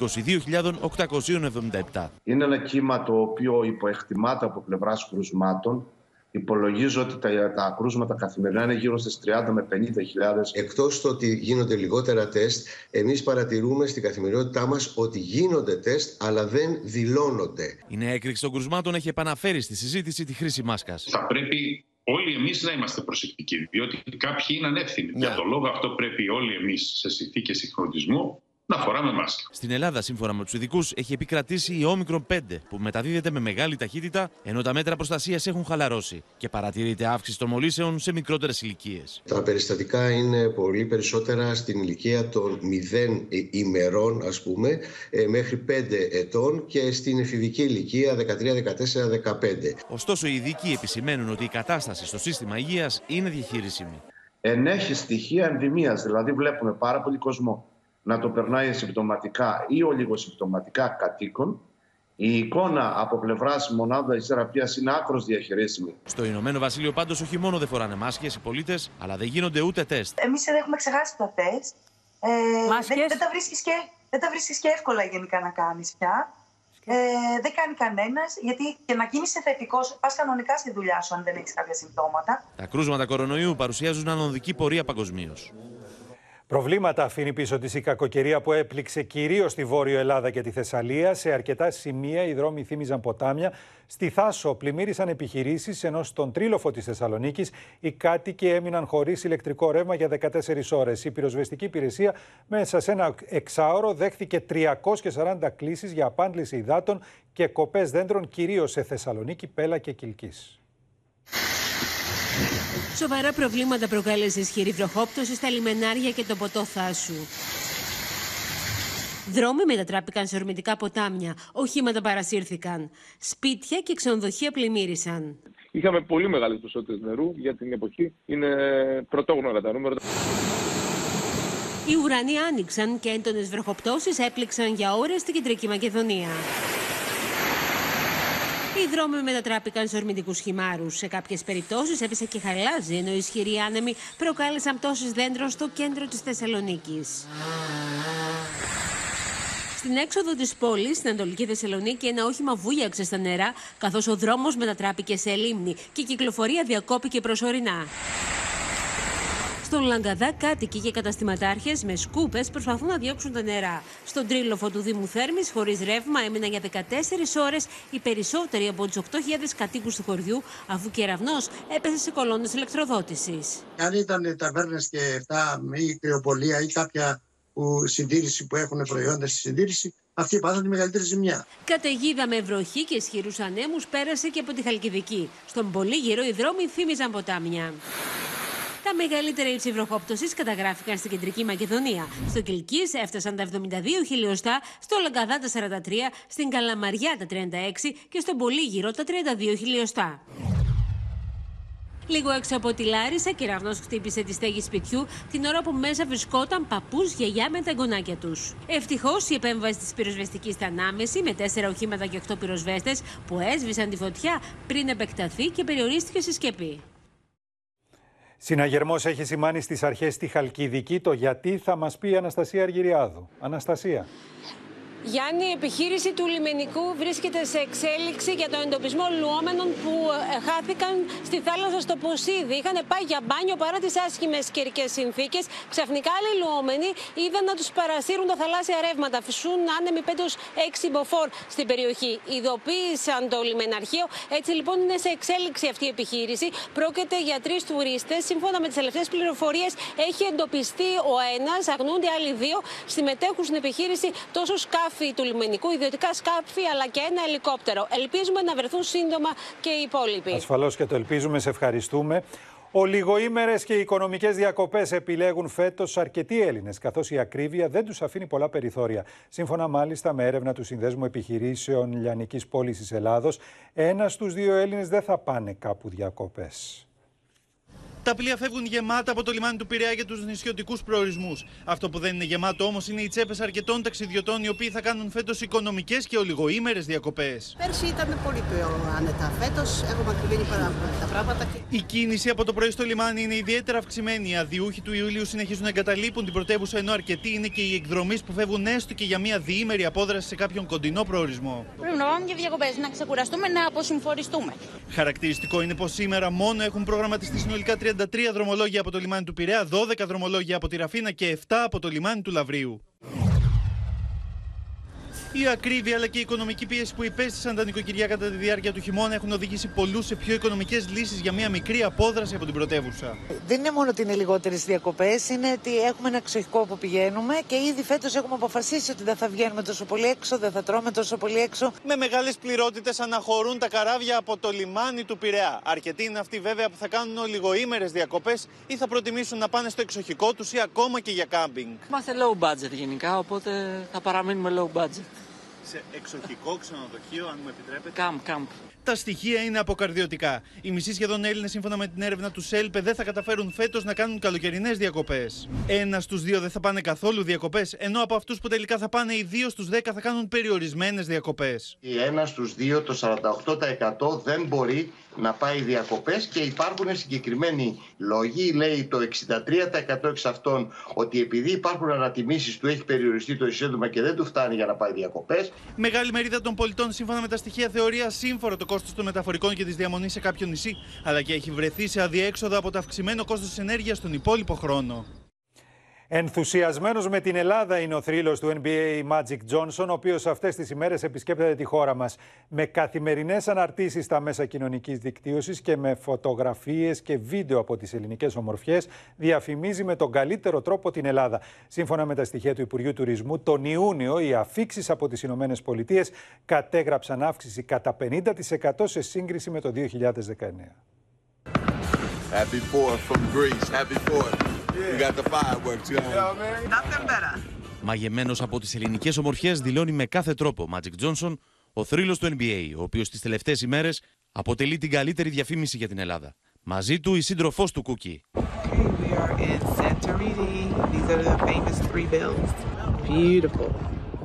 22.877. Είναι ένα κύμα το οποίο υποεκτιμάται από πλευράς κρουσμάτων. Υπολογίζω ότι τα, τα κρούσματα καθημερινά είναι γύρω στις 30 με 50 χιλιάδες. Εκτός το ότι γίνονται λιγότερα τεστ, εμείς παρατηρούμε στην καθημερινότητά μας ότι γίνονται τεστ αλλά δεν δηλώνονται. Η νέα έκρηξη των κρουσμάτων έχει επαναφέρει στη συζήτηση τη χρήση μάσκας. Θα πρέπει όλοι εμείς να είμαστε προσεκτικοί, διότι κάποιοι είναι ανεύθυνοι. Για τον λόγο αυτό πρέπει όλοι εμείς σε συνθήκες συγχρονισμού να φοράμε μάσκα. Στην Ελλάδα, σύμφωνα με τους ειδικούς, έχει επικρατήσει η όμικρον 5, που μεταδίδεται με μεγάλη ταχύτητα, ενώ τα μέτρα προστασίας έχουν χαλαρώσει και παρατηρείται αύξηση των μολύσεων σε μικρότερες ηλικίες. Τα περιστατικά είναι πολύ περισσότερα στην ηλικία των 0 ημερών, ας πούμε, ε, μέχρι 5 ετών και στην εφηβική ηλικία 13, 14, 15. Ωστόσο, οι ειδικοί επισημαίνουν ότι η κατάσταση στο σύστημα υγείας είναι διαχειρίσιμη. Ενέχει στοιχεία ενδημίας, δηλαδή βλέπουμε πάρα πολύ κόσμο να το περνάει συμπτωματικά ή ολιγοσυμπτωματικά κατοίκων. Η εικόνα από πλευράς μονάδα της θεραπείας είναι άκρος διαχειρίσιμη. Στο Ηνωμένο Βασίλειο, πάντως, όχι μόνο δεν φοράνε μάσκες οι πολίτες, αλλά δεν γίνονται ούτε τεστ. Εμείς εδώ έχουμε ξεχάσει τα τεστ. Ε, δεν, δεν, τα βρίσκεις και, δεν τα βρίσκεις και εύκολα γενικά να κάνεις πια. Ε, δεν κάνει κανένας, γιατί και να γίνεις θετικός, πας κανονικά στη δουλειά σου αν δεν έχεις κάποια συμπτώματα. Τα κρούσματα κορονοϊού παρουσιάζουν ανωδική πορεία παγκοσμίως. Προβλήματα αφήνει πίσω της η κακοκαιρία που έπληξε κυρίως στη Βόρειο Ελλάδα και τη Θεσσαλία. Σε αρκετά σημεία οι δρόμοι θύμιζαν ποτάμια. Στη Θάσο πλημμύρισαν επιχειρήσεις, ενώ στον τρίλοφο της Θεσσαλονίκης οι κάτοικοι έμειναν χωρίς ηλεκτρικό ρεύμα για 14 ώρες. Η πυροσβεστική υπηρεσία μέσα σε ένα εξάωρο δέχθηκε 340 κλήσεις για απάντηση υδάτων και κοπές δέντρων, κυρίως σε Θεσσαλονίκη, Πέλα και Κυλκής. Σοβαρά προβλήματα προκάλεσες ισχυρή βροχόπτωση στα λιμενάρια και το ποτό Θάσου. Δρόμοι μετατράπηκαν σε ορμητικά ποτάμια, οχήματα παρασύρθηκαν. Σπίτια και ξενοδοχεία πλημμύρισαν. Είχαμε πολύ μεγάλες ποσότητες νερού για την εποχή. Είναι πρωτόγνωρα τα νούμερα. Οι ουρανοί άνοιξαν και έντονες βροχοπτώσεις έπληξαν για ώρες στην Κεντρική Μακεδονία. Οι δρόμοι μετατράπηκαν σε ορμητικούς χυμάρους. Σε κάποιες περιπτώσεις έπεσε και χαλάζι, ενώ οι ισχυροί άνεμοι προκάλεσαν πτώσεις δέντρων στο κέντρο της Θεσσαλονίκης. Στην έξοδο της πόλης, στην Ανατολική Θεσσαλονίκη, ένα όχημα βούλιαξε στα νερά, καθώς ο δρόμος μετατράπηκε σε λίμνη και η κυκλοφορία διακόπηκε προσωρινά. Στον Λαγκαδά, κάτοικοι και καταστηματάρχες με σκούπες προσπαθούν να διώξουν τα νερά. Στον τρίλοφο του Δήμου Θέρμης, χωρίς ρεύμα, έμειναν για 14 ώρες οι περισσότεροι από τους 8.000 κατοίκους του χωριού, αφού κεραυνό έπεσε σε κολόνες ηλεκτροδότησης. Αν ήταν ταβέρνες και αυτά ή κρυοπολία ή κάποια που συντήρηση που έχουν προϊόντα στη συντήρηση, αυτοί πάθαν τη μεγαλύτερη ζημιά. Καταιγίδα με βροχή και ισχυρούς ανέμους πέρασε και από τη Χαλκιδική. Στον Πολύγυρο οι δρόμοι θύμιζαν ποτάμια. Τα μεγαλύτερα ύψη βροχόπτωσης καταγράφηκαν στην κεντρική Μακεδονία. Στο Κυλκής έφτασαν τα 72 χιλιοστά, στο Λαγκαδά τα 43, στην Καλαμαριά τα 36 και στον Πολύγυρο τα 32 χιλιοστά. Λίγο έξω από τη Λάρισα, κεραυνός χτύπησε τη στέγη σπιτιού την ώρα που μέσα βρισκόταν παππούς γιαγιά με τα εγγονάκια τους. Ευτυχώς η επέμβαση της πυροσβεστικής ήταν άμεση με τέσσερα οχήματα και 8 πυροσβέστες που έσβησαν τη φωτιά πριν επεκταθεί και περιορίστηκε στη σκεπή. Συναγερμός έχει σημάνει στις αρχές στη Χαλκιδική το γιατί θα μας πει η Αναστασία Αργυριάδου. Αναστασία. Γιάννη, η επιχείρηση του λιμενικού βρίσκεται σε εξέλιξη για τον εντοπισμό λουόμενων που ε, χάθηκαν στη θάλασσα στο Ποσίδι. Είχαν πάει για μπάνιο παρά τις άσχημες καιρικές συνθήκες. Ξαφνικά άλλοι λουόμενοι είδαν να τους παρασύρουν τα θαλάσσια ρεύματα. Φυσούν άνεμοι 5 6 μποφόρ στην περιοχή. Ειδοποίησαν το λιμεναρχείο. Έτσι λοιπόν είναι σε εξέλιξη αυτή η επιχείρηση. Πρόκειται για τρεις τουρίστες. Σύμφωνα με τις τελευταίες πληροφορίες, έχει εντοπιστεί ο ένας, αγνούνται άλλοι δύο. Συμμετέχουν στην επιχείρηση τόσο σκάφη σκάφη του λιμενικού, ιδιωτικά σκάφη αλλά και ένα ελικόπτερο. Ελπίζουμε να βρεθούν σύντομα και οι υπόλοιποι. Ασφαλώς και το ελπίζουμε, σε ευχαριστούμε. Ολιγοήμερες και οικονομικές διακοπές επιλέγουν φέτος αρκετοί Έλληνες, καθώς η ακρίβεια δεν τους αφήνει πολλά περιθώρια. Σύμφωνα μάλιστα με έρευνα του Συνδέσμου Επιχειρήσεων Λιανικής Πώλησης Ελλάδος, ένας στους δύο Έλληνες δεν θα πάνε κάπου διακοπές. Τα πλοία φεύγουν γεμάτα από το λιμάνι του Πειραιά για τους νησιωτικούς προορισμούς. Αυτό που δεν είναι γεμάτο όμως είναι οι τσέπες αρκετών ταξιδιωτών οι οποίοι θα κάνουν φέτος οικονομικές και ολιγοήμερες διακοπές. Πέρσι ήταν πολύ πιο άνετα. Φέτος έχουμε ακριβήνει πάρα πολύ τα πράγματα. Η κίνηση από το πρωί στο λιμάνι είναι ιδιαίτερα αυξημένη. Οι αδειούχοι του Ιουλίου συνεχίζουν να εγκαταλείπουν την πρωτεύουσα, ενώ αρκετοί είναι και οι εκδρομή που φεύγουν έστω και για μια διήμερη απόδραση σε κάποιον κοντινό προορισμό. Πρέπει να πάμε για διακοπές, να ξεκουραστούμε, να αποσυμφοριστούμε. Χαρακτηριστικό είναι πως σήμερα μόνο έχουν προγραμματιστεί συνολικά 33 δρομολόγια από το λιμάνι του Πειραιά, 12 δρομολόγια από τη Ραφίνα και 7 από το λιμάνι του Λαβρίου. Η ακρίβεια αλλά και η οικονομική πίεση που υπέστησαν τα νοικοκυριά κατά τη διάρκεια του χειμώνα έχουν οδηγήσει πολλούς σε πιο οικονομικές λύσεις για μια μικρή απόδραση από την πρωτεύουσα. Δεν είναι μόνο ότι είναι λιγότερες διακοπές, είναι ότι έχουμε ένα εξοχικό που πηγαίνουμε και ήδη φέτος έχουμε αποφασίσει ότι δεν θα βγαίνουμε τόσο πολύ έξω, δεν θα τρώμε τόσο πολύ έξω. Με μεγάλες πληρότητες αναχωρούν τα καράβια από το λιμάνι του Πειραιά. Αρκετοί είναι αυτοί βέβαια που θα κάνουν ολιγοήμερες διακοπές ή θα προτιμήσουν να πάνε στο εξοχικό τους ή ακόμα και για κάμπινγκ. Είμαστε low budget γενικά, οπότε θα παραμείνουμε low budget σε εξοχικό ξενοδοχείο, αν μου επιτρέπετε. Καμπ, καμπ. Τα στοιχεία είναι αποκαρδιωτικά. Οι μισοί σχεδόν Έλληνες, σύμφωνα με την έρευνα του ΣΕΛΠΕ, δεν θα καταφέρουν φέτος να κάνουν καλοκαιρινές διακοπές. Ένας στους δύο δεν θα πάνε καθόλου διακοπές, ενώ από αυτούς που τελικά θα πάνε, οι δύο στους δέκα θα κάνουν περιορισμένες διακοπές. Ένας στους δύο, το 48% δεν μπορεί να πάει διακοπές και υπάρχουν συγκεκριμένοι λόγοι. Λέει το 63% εξ αυτών ότι επειδή υπάρχουν ανατιμήσεις του έχει περιοριστεί το εισόδημα και δεν του φτάνει για να πάει διακοπές. Μεγάλη μερίδα των πολιτών, σύμφωνα με τα στοιχεία, θεωρεί ασύμφορο το κόστος των μεταφορικών και της διαμονής σε κάποιο νησί, αλλά και έχει βρεθεί σε αδιέξοδο από το αυξημένο κόστος ενέργειας στον υπόλοιπο χρόνο. Ενθουσιασμένος με την Ελλάδα είναι ο θρύλος του NBA Magic Johnson, ο οποίος αυτές τις ημέρες επισκέπτεται τη χώρα μας. Με καθημερινές αναρτήσεις στα μέσα κοινωνικής δικτύωσης και με φωτογραφίες και βίντεο από τις ελληνικές ομορφιές, διαφημίζει με τον καλύτερο τρόπο την Ελλάδα. Σύμφωνα με τα στοιχεία του Υπουργείου Τουρισμού, τον Ιούνιο οι αφήξεις από τις Ηνωμένες Πολιτείες κατέγραψαν αύξηση κατά 50% σε σύγκριση με το 2019. Happy from Greece. Happy We got the fireworks, you know. Μαγεμένος από τις ελληνικές ομορφιές δηλώνει με κάθε τρόπο Magic Johnson, ο θρύλος του NBA, ο οποίος τις τελευταίες ημέρες αποτελεί την καλύτερη διαφήμιση για την Ελλάδα. Μαζί του η σύντροφός του Κούκι.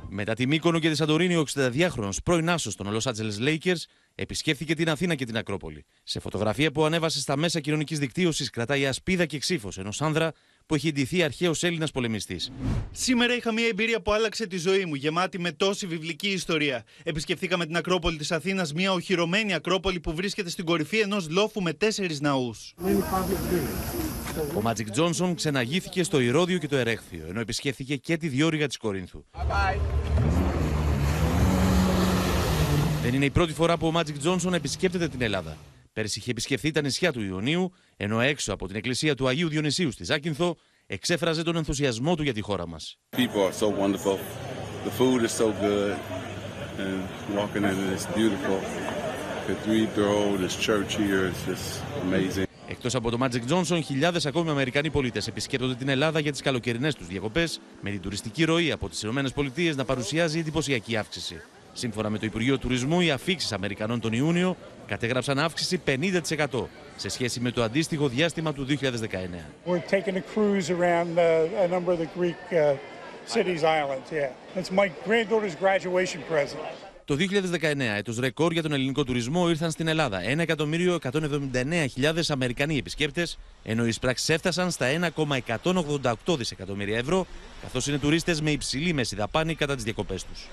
Μετά τη Μύκονο και τη Σαντορίνη, ο 62χρονο πρώην άσος των Los Angeles Lakers επισκέφθηκε την Αθήνα και την Ακρόπολη. Σε φωτογραφία που ανέβασε στα μέσα κοινωνικής δικτύωσης, κρατάει ασπίδα και ξύφος ενό άνδρα που έχει εντυθεί αρχαίος Έλληνας πολεμιστής. Σήμερα είχα μια εμπειρία που άλλαξε τη ζωή μου, γεμάτη με τόση βιβλική ιστορία. Επισκεφθήκαμε την Ακρόπολη της Αθήνας, μια οχυρωμένη Ακρόπολη που βρίσκεται στην κορυφή ενός λόφου με τέσσερις ναούς. Ο Μάτζικ Τζόνσον ξεναγήθηκε στο Ηρώδιο και το Ερέχθιο, ενώ επισκέφθηκε και τη διόρυγα της Κορίνθου. Δεν είναι η πρώτη φορά που ο Μάτζικ Τζόνσον επισκέπτεται την Ελλάδα. Πέρσι είχε επισκεφθεί τα νησιά του Ιωνίου, ενώ έξω από την εκκλησία του Αγίου Διονυσίου στη Ζάκυνθο εξέφραζε τον ενθουσιασμό του για τη χώρα μας. Εκτός από το Magic Johnson, χιλιάδες ακόμη Αμερικανοί πολίτες επισκέπτονται την Ελλάδα για τις καλοκαιρινές τους διακοπές, με την τουριστική ροή από τις ΗΠΑ να παρουσιάζει εντυπωσιακή αύξηση. Σύμφωνα με το Υπουργείο Τουρισμού, οι αφήξεις Αμερικανών τον Ιούνιο κατέγραψαν αύξηση 50% σε σχέση με το αντίστοιχο διάστημα του 2019. Το 2019, έτος ρεκόρ για τον ελληνικό τουρισμό, ήρθαν στην Ελλάδα 1.179.000 Αμερικανοί επισκέπτες, ενώ οι εισπράξεις έφτασαν στα 1,188 δισεκατομμύρια ευρώ, καθώς είναι τουρίστες με υψηλή μέση δαπάνη κατά τις διακοπές τους.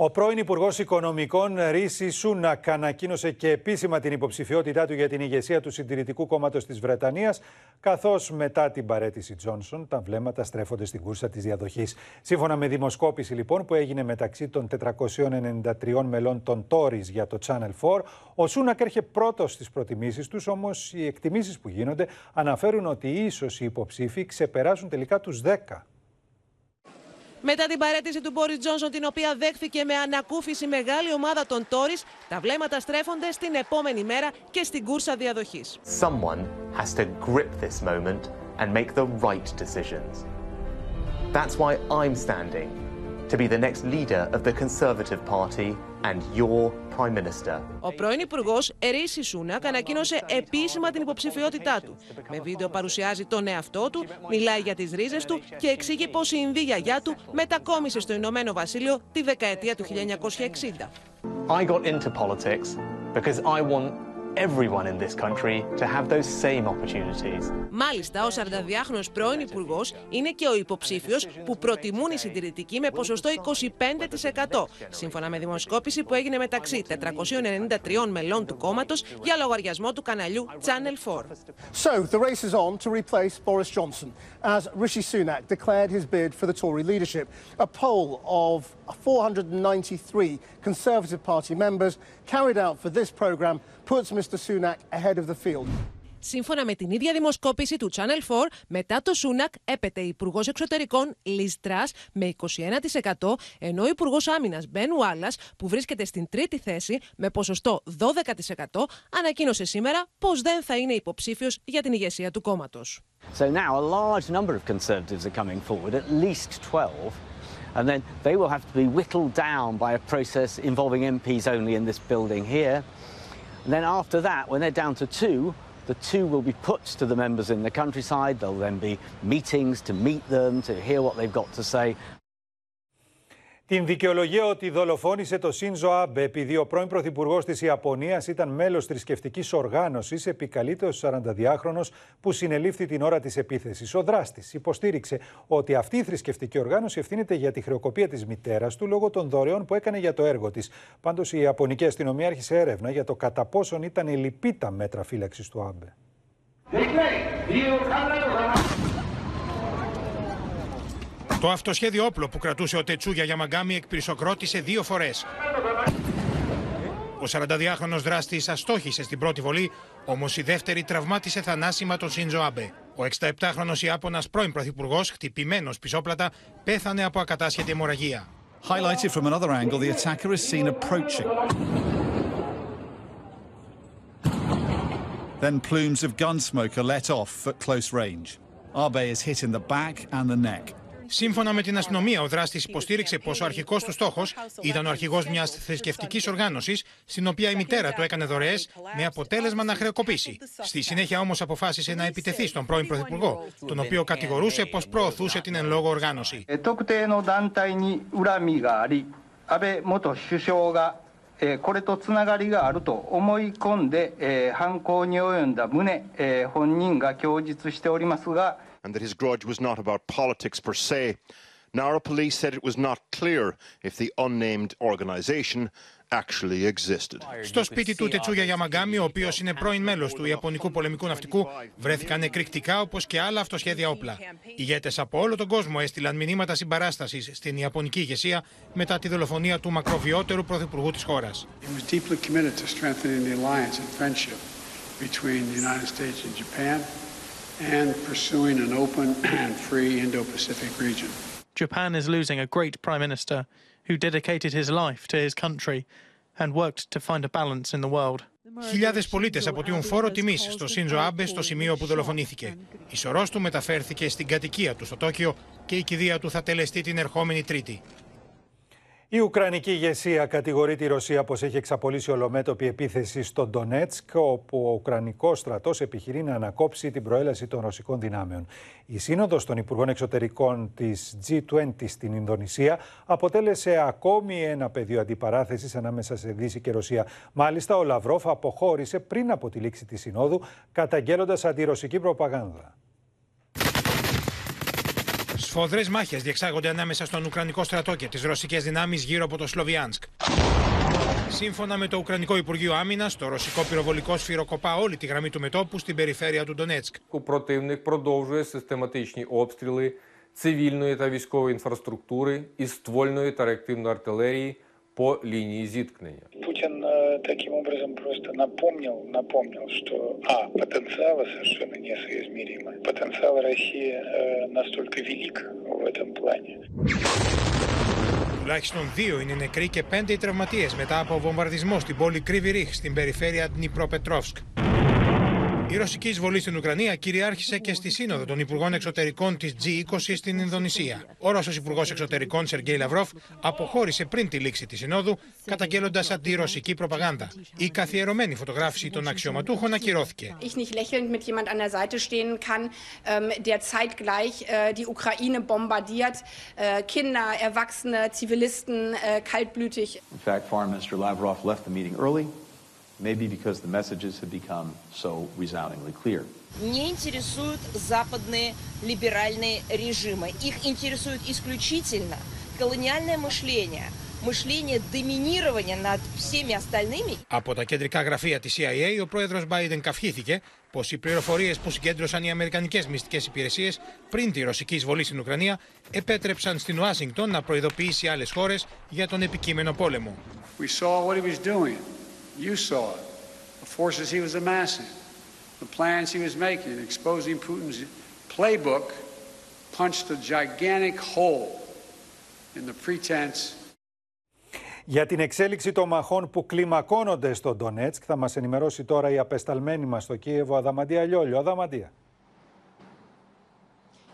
Ο πρώην Υπουργός Οικονομικών Ρίση Σούνακ ανακοίνωσε και επίσημα την υποψηφιότητά του για την ηγεσία του Συντηρητικού Κόμματος της Βρετανίας, καθώς μετά την παρέτηση Τζόνσον τα βλέμματα στρέφονται στην κούρσα της διαδοχής. Σύμφωνα με δημοσκόπηση λοιπόν που έγινε μεταξύ των 493 μελών των Tories για το Channel 4, ο Σούνακ έρχεται πρώτος στις προτιμήσεις τους, όμως οι εκτιμήσεις που γίνονται αναφέρουν ότι ίσως οι υποψήφοι ξεπεράσουν τελικά τους 10. Μετά την παρέτηση του Μπόρις Τζόνσον, την οποία δέχθηκε με ανακούφιση μεγάλη ομάδα των Τόρις, τα βλέμματα στρέφονται στην επόμενη μέρα και στην κούρσα διαδοχής. Someone has to grip this moment and make the right decisions. That's why I'm standing to be the next leader of the Conservative Party and your Prime Minister. Ο πρώην Υπουργός Ερίση Σούνακ ανακοίνωσε επίσημα την υποψηφιότητά του. Με βίντεο παρουσιάζει τον εαυτό του, μιλάει για τις ρίζες του και εξηγεί πω η Ινδή γιαγιά του μετακόμισε στο Ηνωμένο Βασίλειο τη δεκαετία του 1960. I got into politics because I want everyone in this country to have those same opportunities. Μάλιστα, ο 42χρονο πρώην Υπουργό είναι και ο υποψήφιο που προτιμούν οι συντηρητικοί με ποσοστό 25%, σύμφωνα με δημοσκόπηση που έγινε μεταξύ 493 μελών του κόμματο για λογαριασμό του καναλιού Channel 4. So, the race is on to replace Boris Johnson as Rishi Sunak declared his bid for the Tory leadership. A poll of 493 Conservative Party members carried out for this programme puts Mr Sunak ahead of the field. Σύμφωνα με την ίδια δημοσκόπηση του Channel 4, μετά το Σούνακ έπεται Υπουργός Εξωτερικών Λιζ με 21%, ενώ ο Υπουργός Άμυνας Μπεν Ουάλλα, που βρίσκεται στην τρίτη θέση με ποσοστό 12%, ανακοίνωσε σήμερα πως δεν θα είναι υποψήφιος για την ηγεσία του κόμματος. So now a large number of conservatives are coming forward, at least 12. And then they will have to be whittled down by a process involving MPs only in this building here. And then after that, when they're down to two, the two will be put to the members in the countryside. There'll then be meetings to meet them, to hear what they've got to say. Την δικαιολογία ότι δολοφόνησε το Σίνζο Άμπε επειδή ο πρώην Πρωθυπουργός της Ιαπωνίας ήταν μέλος θρησκευτικής οργάνωσης, επικαλείται ο 42χρονο που συνελήφθη την ώρα της επίθεσης. Ο δράστης υποστήριξε ότι αυτή η θρησκευτική οργάνωση ευθύνεται για τη χρεοκοπία της μητέρας του λόγω των δωρεών που έκανε για το έργο της. Πάντως η Ιαπωνική αστυνομία άρχισε έρευνα για το κατά πόσον ήταν ελλειπή τα μέτρα φύλαξης του Άμπε. Το αυτοσχέδιο όπλο που κρατούσε ο Τετσούγια Γιαμαγκάμι εκπυρσοκρότησε δύο φορές. Ο 42χρονο δράστης αστόχησε στην πρώτη βολή, όμως η δεύτερη τραυμάτισε θανάσιμα τον Σίντζο Άμπε. Ο 67χρονο Ιάπωνας πρώην πρωθυπουργός, χτυπημένος πισόπλατα, πέθανε από ακατάσχετη αιμορραγία. Highlighted from another angle, the attacker is seen approaching. Then plumes of gun smoke are let off at close range. Abe is hit in the back and the neck. Σύμφωνα με την αστυνομία, ο δράστης υποστήριξε πως ο αρχικός του στόχος ήταν ο αρχηγός μιας θρησκευτικής οργάνωσης, στην οποία η μητέρα του έκανε δωρεές, με αποτέλεσμα να χρεοκοπήσει. Στη συνέχεια όμως αποφάσισε να επιτεθεί στον πρώην Πρωθυπουργό, τον οποίο κατηγορούσε πως προωθούσε την εν λόγω οργάνωση and that his grudge was not about politics per se. Nara police said it was not clear if the unnamed organization actually existed. Στο σπίτι του Τετσούγια Γιαμαγκάμι, ο οποίος είναι πρώην μέλος του Ιαπωνικού πολεμικού ναυτικού, βρέθηκαν εκρηκτικά όπως και άλλα αυτοσχέδια όπλα. Ηγέτες από όλο τον κόσμο έστειλαν μηνύματα συμπαράστασης στην Ιαπωνική ηγεσία μετά τη δολοφονία του μακροβιότερου πρωθυπουργού της χώρας. Japan and pursuing an open and free Indo-Pacific region. Japan is losing a great prime minister who dedicated his life to his country and worked to find a balance in the world. Χιλιάδες πολίτες αποτείουν φόρο τιμής στο Σίνζο Άμπε στο σημείο που δολοφονήθηκε. Η σωρός του μεταφέρθηκε στην κατοικία του στο Τόκιο και η κηδεία του θα τελεστεί την ερχόμενη Τρίτη. Η Ουκρανική ηγεσία κατηγορεί τη Ρωσία πως έχει εξαπολύσει ολομέτωπη επίθεση στο Ντονέτσκ, όπου ο Ουκρανικός στρατός επιχειρεί να ανακόψει την προέλαση των ρωσικών δυνάμεων. Η σύνοδος των Υπουργών Εξωτερικών της G20 στην Ινδονησία αποτέλεσε ακόμη ένα πεδίο αντιπαράθεσης ανάμεσα σε Δύση και Ρωσία. Μάλιστα, ο Λαυρόφ αποχώρησε πριν από τη λήξη της Συνόδου, καταγγέλλοντας αντιρωσική προπαγάνδα. Σφοδρέ μάχε διεξάγονται ανάμεσα στον Ουκρανικό στρατό και τι ρωσικέ δυνάμει γύρω από το Σλοβιάνσκ. Σύμφωνα με το Ουκρανικό Υπουργείο Άμυνα, το ρωσικό πυροβολικό σφυροκοπά όλη τη γραμμή του μετόπου στην περιφέρεια του Ντονέτσκ. Ο противник продовжує систематичні обстріли цивільної та військової інфраструктури із ствольної та реактивної артилерії по лінії зіткнення. Путин э, таким образом просто напомнил, напомнил, что а потенциалы совершенно несоизмеримы. Потенциал России э, настолько велик в этом плане. Τουλάχιστον δύο είναι νεκροί και πέντε οι τραυματίες μετά από βομβαρδισμό στην πόλη Κρυβιρίχ στην περιφέρεια Δνipropetrovsk. Η ρωσική εισβολή στην Ουκρανία κυριάρχησε και στη Σύνοδο των Υπουργών Εξωτερικών της G20 στην Ινδονησία. Ο Ρώσος Υπουργός Εξωτερικών Σεργέη Λαυρόφ αποχώρησε πριν τη λήξη της Συνόδου, καταγγέλλοντας αντιρωσική προπαγάνδα. Η καθιερωμένη φωτογράφηση των αξιωματούχων ακυρώθηκε. Ich nicht lächelnd mit jemand an der Seite stehen kann, der zeitgleich die Ukraine bombardiert, Kinder, Erwachsene, Zivilisten kaltblütig. In fact, Foreign Minister Lavrov left the meeting early maybe because the messages have become so resoundingly clear. Не интересуют западные либеральные режимы. Их интересует исключительно колониальное мышление, мышление доминирования над всеми остальными. Από τα κεντρικά γραφεία της CIA, ο πρόεδρος Biden καυχήθηκε πως οι πληροφορίες που συγκέντρωσαν οι Αμερικανικές μυστικές υπηρεσίες πριν τη ρωσική εισβολή στην Ουκρανία επέτρεψαν στην Ουάσιγκτον να προειδοποιήσει άλλες χώρες για τον επικείμενο πόλεμο. We saw what he was doing. You saw it. The forces he was amassing, the plans he was making, exposing Putin's playbook punched a gigantic hole in the pretense για την εξέλιξη των μαχών που κλιμακώνονται στο Ντονέτσκ θα μας ενημερώσει τώρα η απεσταλμένη μας στο Κίεβο Αδαμαντία Λιόλιο. Αδαμαντία.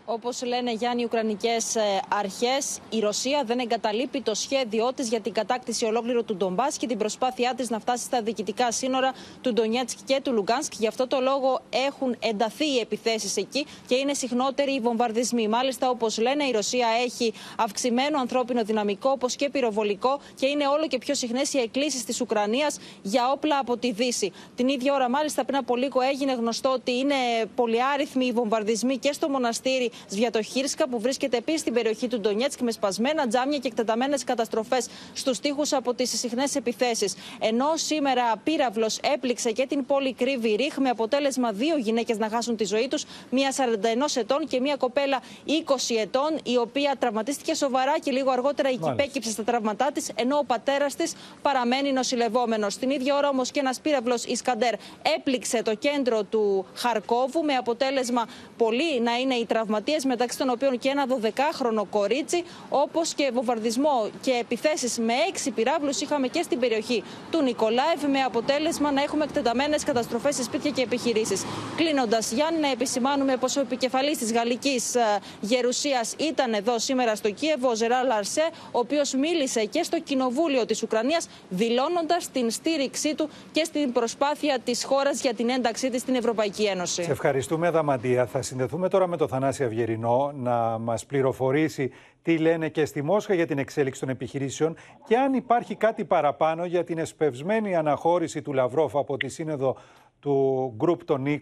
Όπως λένε Γιάννη οι Ουκρανικές ε, αρχές, η Ρωσία δεν εγκαταλείπει το σχέδιό της για την κατάκτηση ολόκληρου του Ντομπάς και την προσπάθειά της να φτάσει στα διοικητικά σύνορα του Ντονιέτσκ και του Λουγκάνσκ. Γι' αυτό το λόγο έχουν ενταθεί οι επιθέσεις εκεί και είναι συχνότεροι οι βομβαρδισμοί. Μάλιστα, όπως λένε, η Ρωσία έχει αυξημένο ανθρώπινο δυναμικό, όπως και πυροβολικό, και είναι όλο και πιο συχνές οι εκκλήσεις της Ουκρανίας για όπλα από τη Δύση. Την ίδια ώρα, μάλιστα, πριν από λίγο έγινε γνωστό ότι είναι πολυάριθμοι οι βομβαρδισμοί και στο μοναστήρι Σβιατοχίρσκα που βρίσκεται επίσης στην περιοχή του Ντονιέτσκ με σπασμένα τζάμια και εκτεταμένες καταστροφές στους τοίχου από τις συχνές επιθέσεις. Ενώ σήμερα πύραυλος έπληξε και την πόλη Κρύβη Ρίχ με αποτέλεσμα δύο γυναίκες να χάσουν τη ζωή τους, μία 41 ετών και μία κοπέλα 20 ετών, η οποία τραυματίστηκε σοβαρά και λίγο αργότερα η κυπέκυψε στα τραύματά της, ενώ ο πατέρας της παραμένει νοσηλευόμενος. Την ίδια ώρα όμως και ένας πύραυλος Ισκαντέρ έπληξε το κέντρο του Χαρκόβου με αποτέλεσμα πολλοί να είναι οι τραυματίε μεταξύ των οποίων και ένα 12χρονο κορίτσι, όπως και βομβαρδισμό και επιθέσεις με έξι πυράβλους είχαμε και στην περιοχή του Νικολάευ, με αποτέλεσμα να έχουμε εκτεταμένες καταστροφές σε σπίτια και επιχειρήσεις. Κλείνοντας, Γιάννη, να επισημάνουμε πω ο επικεφαλής της γαλλικής ε, γερουσίας ήταν εδώ σήμερα στο Κίεβο, ο Ζερά Λαρσέ, ο οποίος μίλησε και στο Κοινοβούλιο της Ουκρανίας, δηλώνοντας την στήριξή του και στην προσπάθεια της χώρας για την ένταξή της στην Ευρωπαϊκή Ένωση. Σε ευχαριστούμε, Δαμαντία. Θα συνδεθούμε τώρα με το Θανάση Αυγερή να μας πληροφορήσει τι λένε και στη Μόσχα για την εξέλιξη των επιχειρήσεων και αν υπάρχει κάτι παραπάνω για την εσπευσμένη αναχώρηση του Λαυρόφ από τη σύνοδο του Γκρουπ των 20,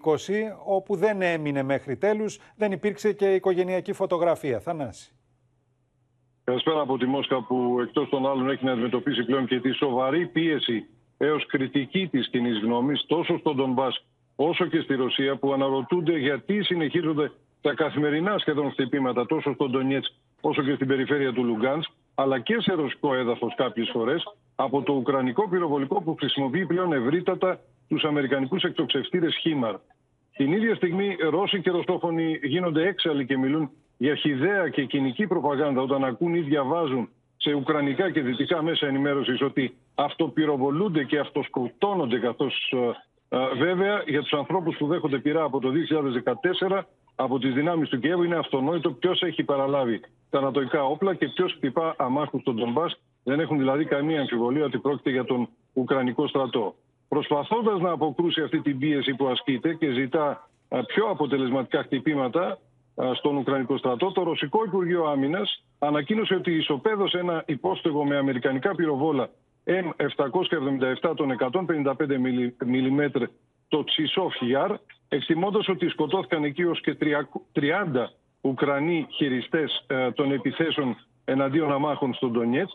όπου δεν έμεινε μέχρι τέλους, δεν υπήρξε και οικογενειακή φωτογραφία. Θανάση. Καλησπέρα από τη Μόσχα που εκτός των άλλων έχει να αντιμετωπίσει πλέον και τη σοβαρή πίεση έως κριτική της κοινής γνώμης τόσο στον Ντομπάς όσο και στη Ρωσία που αναρωτούνται γιατί συνεχίζονται τα καθημερινά σχεδόν χτυπήματα τόσο στον Ντονιέτ όσο και στην περιφέρεια του Λουγκάν, αλλά και σε ρωσικό έδαφος κάποιες φορές από το ουκρανικό πυροβολικό που χρησιμοποιεί πλέον ευρύτατα τους αμερικανικούς εκτοξευτήρες Χίμαρ. Την ίδια στιγμή, Ρώσοι και Ρωσόφωνοι γίνονται έξαλλοι και μιλούν για χιδέα και κοινική προπαγάνδα όταν ακούν ή διαβάζουν σε ουκρανικά και δυτικά μέσα ενημέρωσης ότι αυτοπυροβολούνται και αυτοσκοτώνονται καθώς ε, ε, βέβαια για τους ανθρώπους που δέχονται πειρά από το 2014 από τις δυνάμεις του Κιέβου είναι αυτονόητο ποιος έχει παραλάβει τα ανατοϊκά όπλα και ποιος χτυπά αμάχους στον Ντομπά. Δεν έχουν δηλαδή καμία αμφιβολία ότι πρόκειται για τον Ουκρανικό στρατό. Προσπαθώντας να αποκρούσει αυτή την πίεση που ασκείται και ζητά πιο αποτελεσματικά χτυπήματα στον Ουκρανικό στρατό, το Ρωσικό Υπουργείο Άμυνας ανακοίνωσε ότι ισοπαίδωσε ένα υπόστεγο με αμερικανικά πυροβόλα M777 των 155 mm το Τσισόφ Γιάρ, εκτιμώντας ότι σκοτώθηκαν εκεί ως και 30 Ουκρανοί χειριστές ε, των επιθέσεων εναντίον αμάχων στον Ντονιέτ.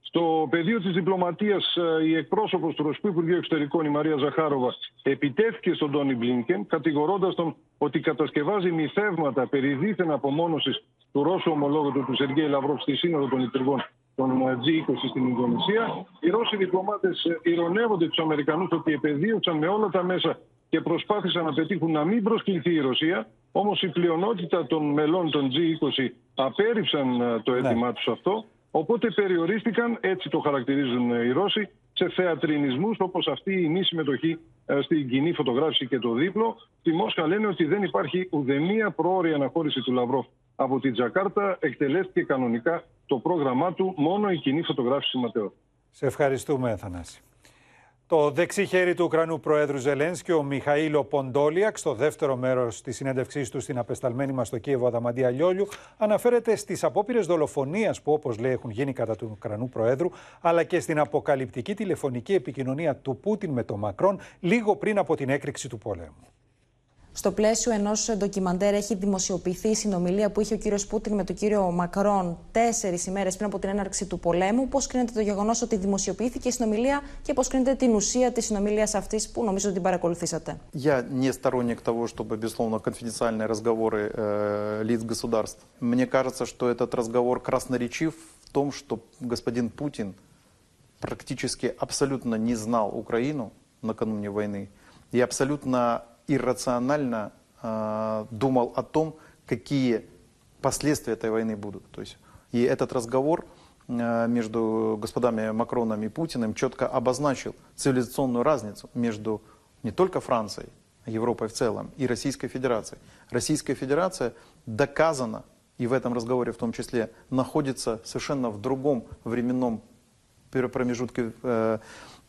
Στο πεδίο της διπλωματίας, ε, η εκπρόσωπος του Ρωσικού Υπουργείου Εξωτερικών, η Μαρία Ζαχάροβα, επιτέθηκε στον Τόνι Μπλίνκεν, κατηγορώντας τον ότι κατασκευάζει μυθεύματα περί δίθεν απομόνωσης του Ρώσου ομολόγου του Σεργέη Λαυρόφ στη Σύνοδο των Υπουργών των G20 στην Ινδονησία. Οι Ρώσοι διπλωμάτες ε, ηρωνεύονται τους Αμερικανούς ότι επεδίωξαν με όλα τα μέσα και προσπάθησαν να πετύχουν να μην προσκληθεί η Ρωσία. Όμως η πλειονότητα των μελών των G20 απέρριψαν ε, το αίτημά ναι. τους αυτό. Οπότε περιορίστηκαν, έτσι το χαρακτηρίζουν ε, οι Ρώσοι, σε θεατρινισμούς όπως αυτή η μη συμμετοχή στην κοινή φωτογράφηση και το δίπλο. Στη Μόσχα λένε ότι δεν υπάρχει ουδέμια πρόορη αναχώρηση του Λαυρόφ από την Τζακάρτα. Εκτελέστηκε κανονικά το πρόγραμμά του μόνο η κοινή φωτογράφηση Ματέο. Σε ευχαριστούμε, Θανάση. Το δεξί χέρι του Ουκρανού Προέδρου Ζελένσκι, ο Μιχαήλο Ποντόλιακ, στο δεύτερο μέρος της συνέντευξής του στην απεσταλμένη μας στο Κίεβο Αδαμαντία Λιόλιου, αναφέρεται στις απόπειρες δολοφονίας που, όπως λέει, έχουν γίνει κατά του Ουκρανού Προέδρου, αλλά και στην αποκαλυπτική τηλεφωνική επικοινωνία του Πούτιν με τον Μακρόν λίγο πριν από την έκρηξη του πολέμου Στο πλαίσιο ενό ντοκιμαντέρ έχει δημοσιοποιηθεί η συνομιλία που είχε ο κύριο Πούτιν με τον κύριο Μακρόν τέσσερι ημέρε πριν από την έναρξη του πολέμου. Πώ κρίνεται το γεγονό ότι δημοσιοποιήθηκε η συνομιλία και πώ κρίνεται την ουσία τη συνομιλία αυτή που νομίζω ότι την παρακολουθήσατε. Я не сторонник того, чтобы, безусловно, конфиденциальные разговоры э, лиц государств. Мне кажется, что этот разговор красноречив в том, что господин Путин практически абсолютно не знал Украину накануне войны и абсолютно иррационально э, думал о том, какие последствия этой войны будут. То есть, и этот разговор э, между господами Макроном и Путиным четко обозначил цивилизационную разницу между не только Францией, Европой в целом и Российской Федерацией. Российская Федерация доказана, и в этом разговоре в том числе, находится совершенно в другом временном промежутке э,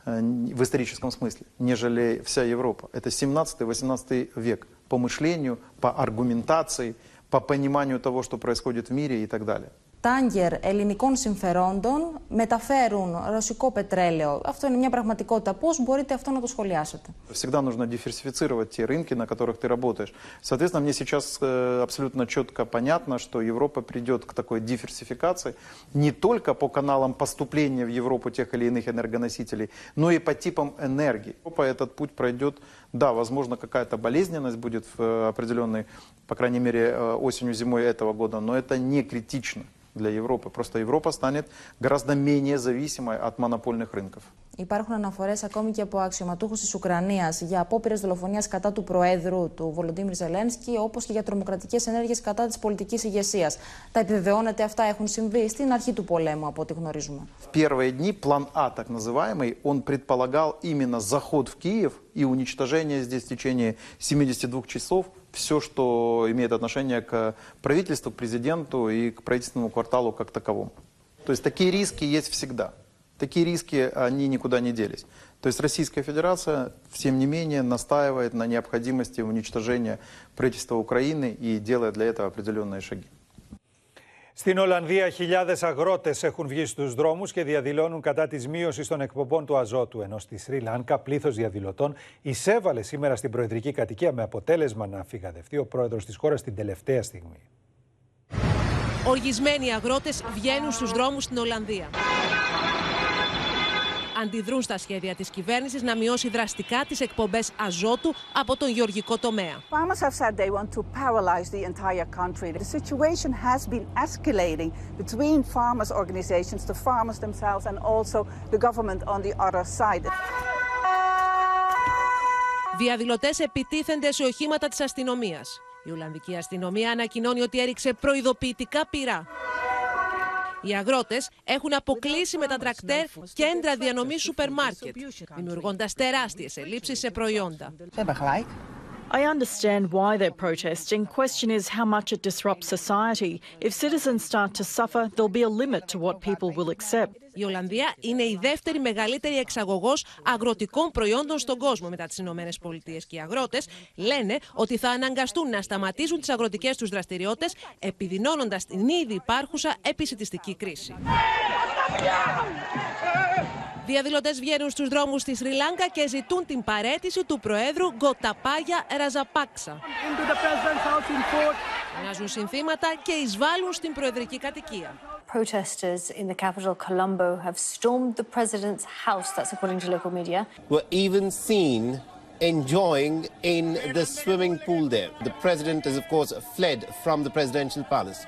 в историческом смысле, нежели вся Европа. Это 17-18 век по мышлению, по аргументации, по пониманию того, что происходит в мире и так далее τάγκερ ελληνικών συμφερόντων μεταφέρουν ρωσικό πετρέλαιο. Αυτό είναι μια πραγματικότητα. Πώ μπορείτε αυτό να το σχολιάσετε. Всегда нужно диверсифицировать те рынки, на которых ты работаешь. Соответственно, мне сейчас э, абсолютно четко понятно, что Европа придет к такой диверсификации не только по каналам поступления в Европу тех или иных энергоносителей, но и по типам энергии. Европа этот путь пройдет, да, возможно, какая-то болезненность будет в э, определенной, по крайней мере, э, осенью-зимой этого года, но это не критично для Европы. Просто Европа станет гораздо менее зависимой от монопольных рынков. Υπάρχουν αναφορέ ακόμη και από αξιωματούχου τη Ουκρανία για απόπειρε δολοφονία κατά του Προέδρου του Βολοντίμιρ Ζελένσκι, όπω και για τρομοκρατικέ ενέργειε κατά τη πολιτική ηγεσία. Τα επιβεβαιώνεται αυτά έχουν συμβεί στην αρχή του πολέμου, από ό,τι γνωρίζουμε. В первые дни план А, так называемый, он предполагал именно заход в Киев и уничтожение здесь в течение 72 часов все, что имеет отношение к правительству, к президенту и к правительственному кварталу как таковому. То есть такие риски есть всегда. Такие риски, они никуда не делись. То есть Российская Федерация, тем не менее, настаивает на необходимости уничтожения правительства Украины и делает для этого определенные шаги. Στην Ολλανδία, χιλιάδες αγρότες έχουν βγει στους δρόμους και διαδηλώνουν κατά της μείωσης των εκπομπών του αζότου. Ενώ στη Σρι Λάνκα, πλήθος διαδηλωτών εισέβαλε σήμερα στην προεδρική κατοικία με αποτέλεσμα να φυγαδευτεί ο πρόεδρος της χώρας την τελευταία στιγμή. Οργισμένοι αγρότες βγαίνουν στους δρόμους στην Ολλανδία αντιδρούν στα σχέδια της κυβέρνησης να μειώσει δραστικά τις εκπομπές αζότου από τον γεωργικό τομέα. Farmers have said they want to paralyze the entire country. The situation has been escalating between farmers organizations, the farmers themselves and also the government on the other side. Διαδηλωτές επιτίθενται σε οχήματα της αστυνομίας. Η Ολλανδική αστυνομία ανακοινώνει ότι έριξε προειδοποιητικά πυρά. Οι αγρότες έχουν αποκλείσει με τα τρακτέρ κέντρα διανομή σούπερ μάρκετ, δημιουργώντας τεράστιες ελλείψεις σε προϊόντα. I understand why they're protesting. Question is how much it disrupts society. If citizens start to suffer, there'll be a limit to what people will accept. Η Ολλανδία είναι η δεύτερη μεγαλύτερη εξαγωγός αγροτικών προϊόντων στον κόσμο μετά τις Ηνωμένες Πολιτείες. Και οι αγρότες λένε ότι θα αναγκαστούν να σταματήσουν τις αγροτικές τους δραστηριότητες, επιδεινώνοντας την ήδη υπάρχουσα επισητιστική κρίση. Διαδηλωτέ βγαίνουν στου δρόμου τη Σρι Λάγκα και ζητούν την παρέτηση του Προέδρου Γκοταπάγια Ραζαπάξα. Μοιάζουν συνθήματα και εισβάλλουν στην προεδρική κατοικία. Protesters in the capital Colombo have stormed the president's house, that's according to local media. Were even seen enjoying in the swimming pool there. The president has, of course, fled from the presidential palace.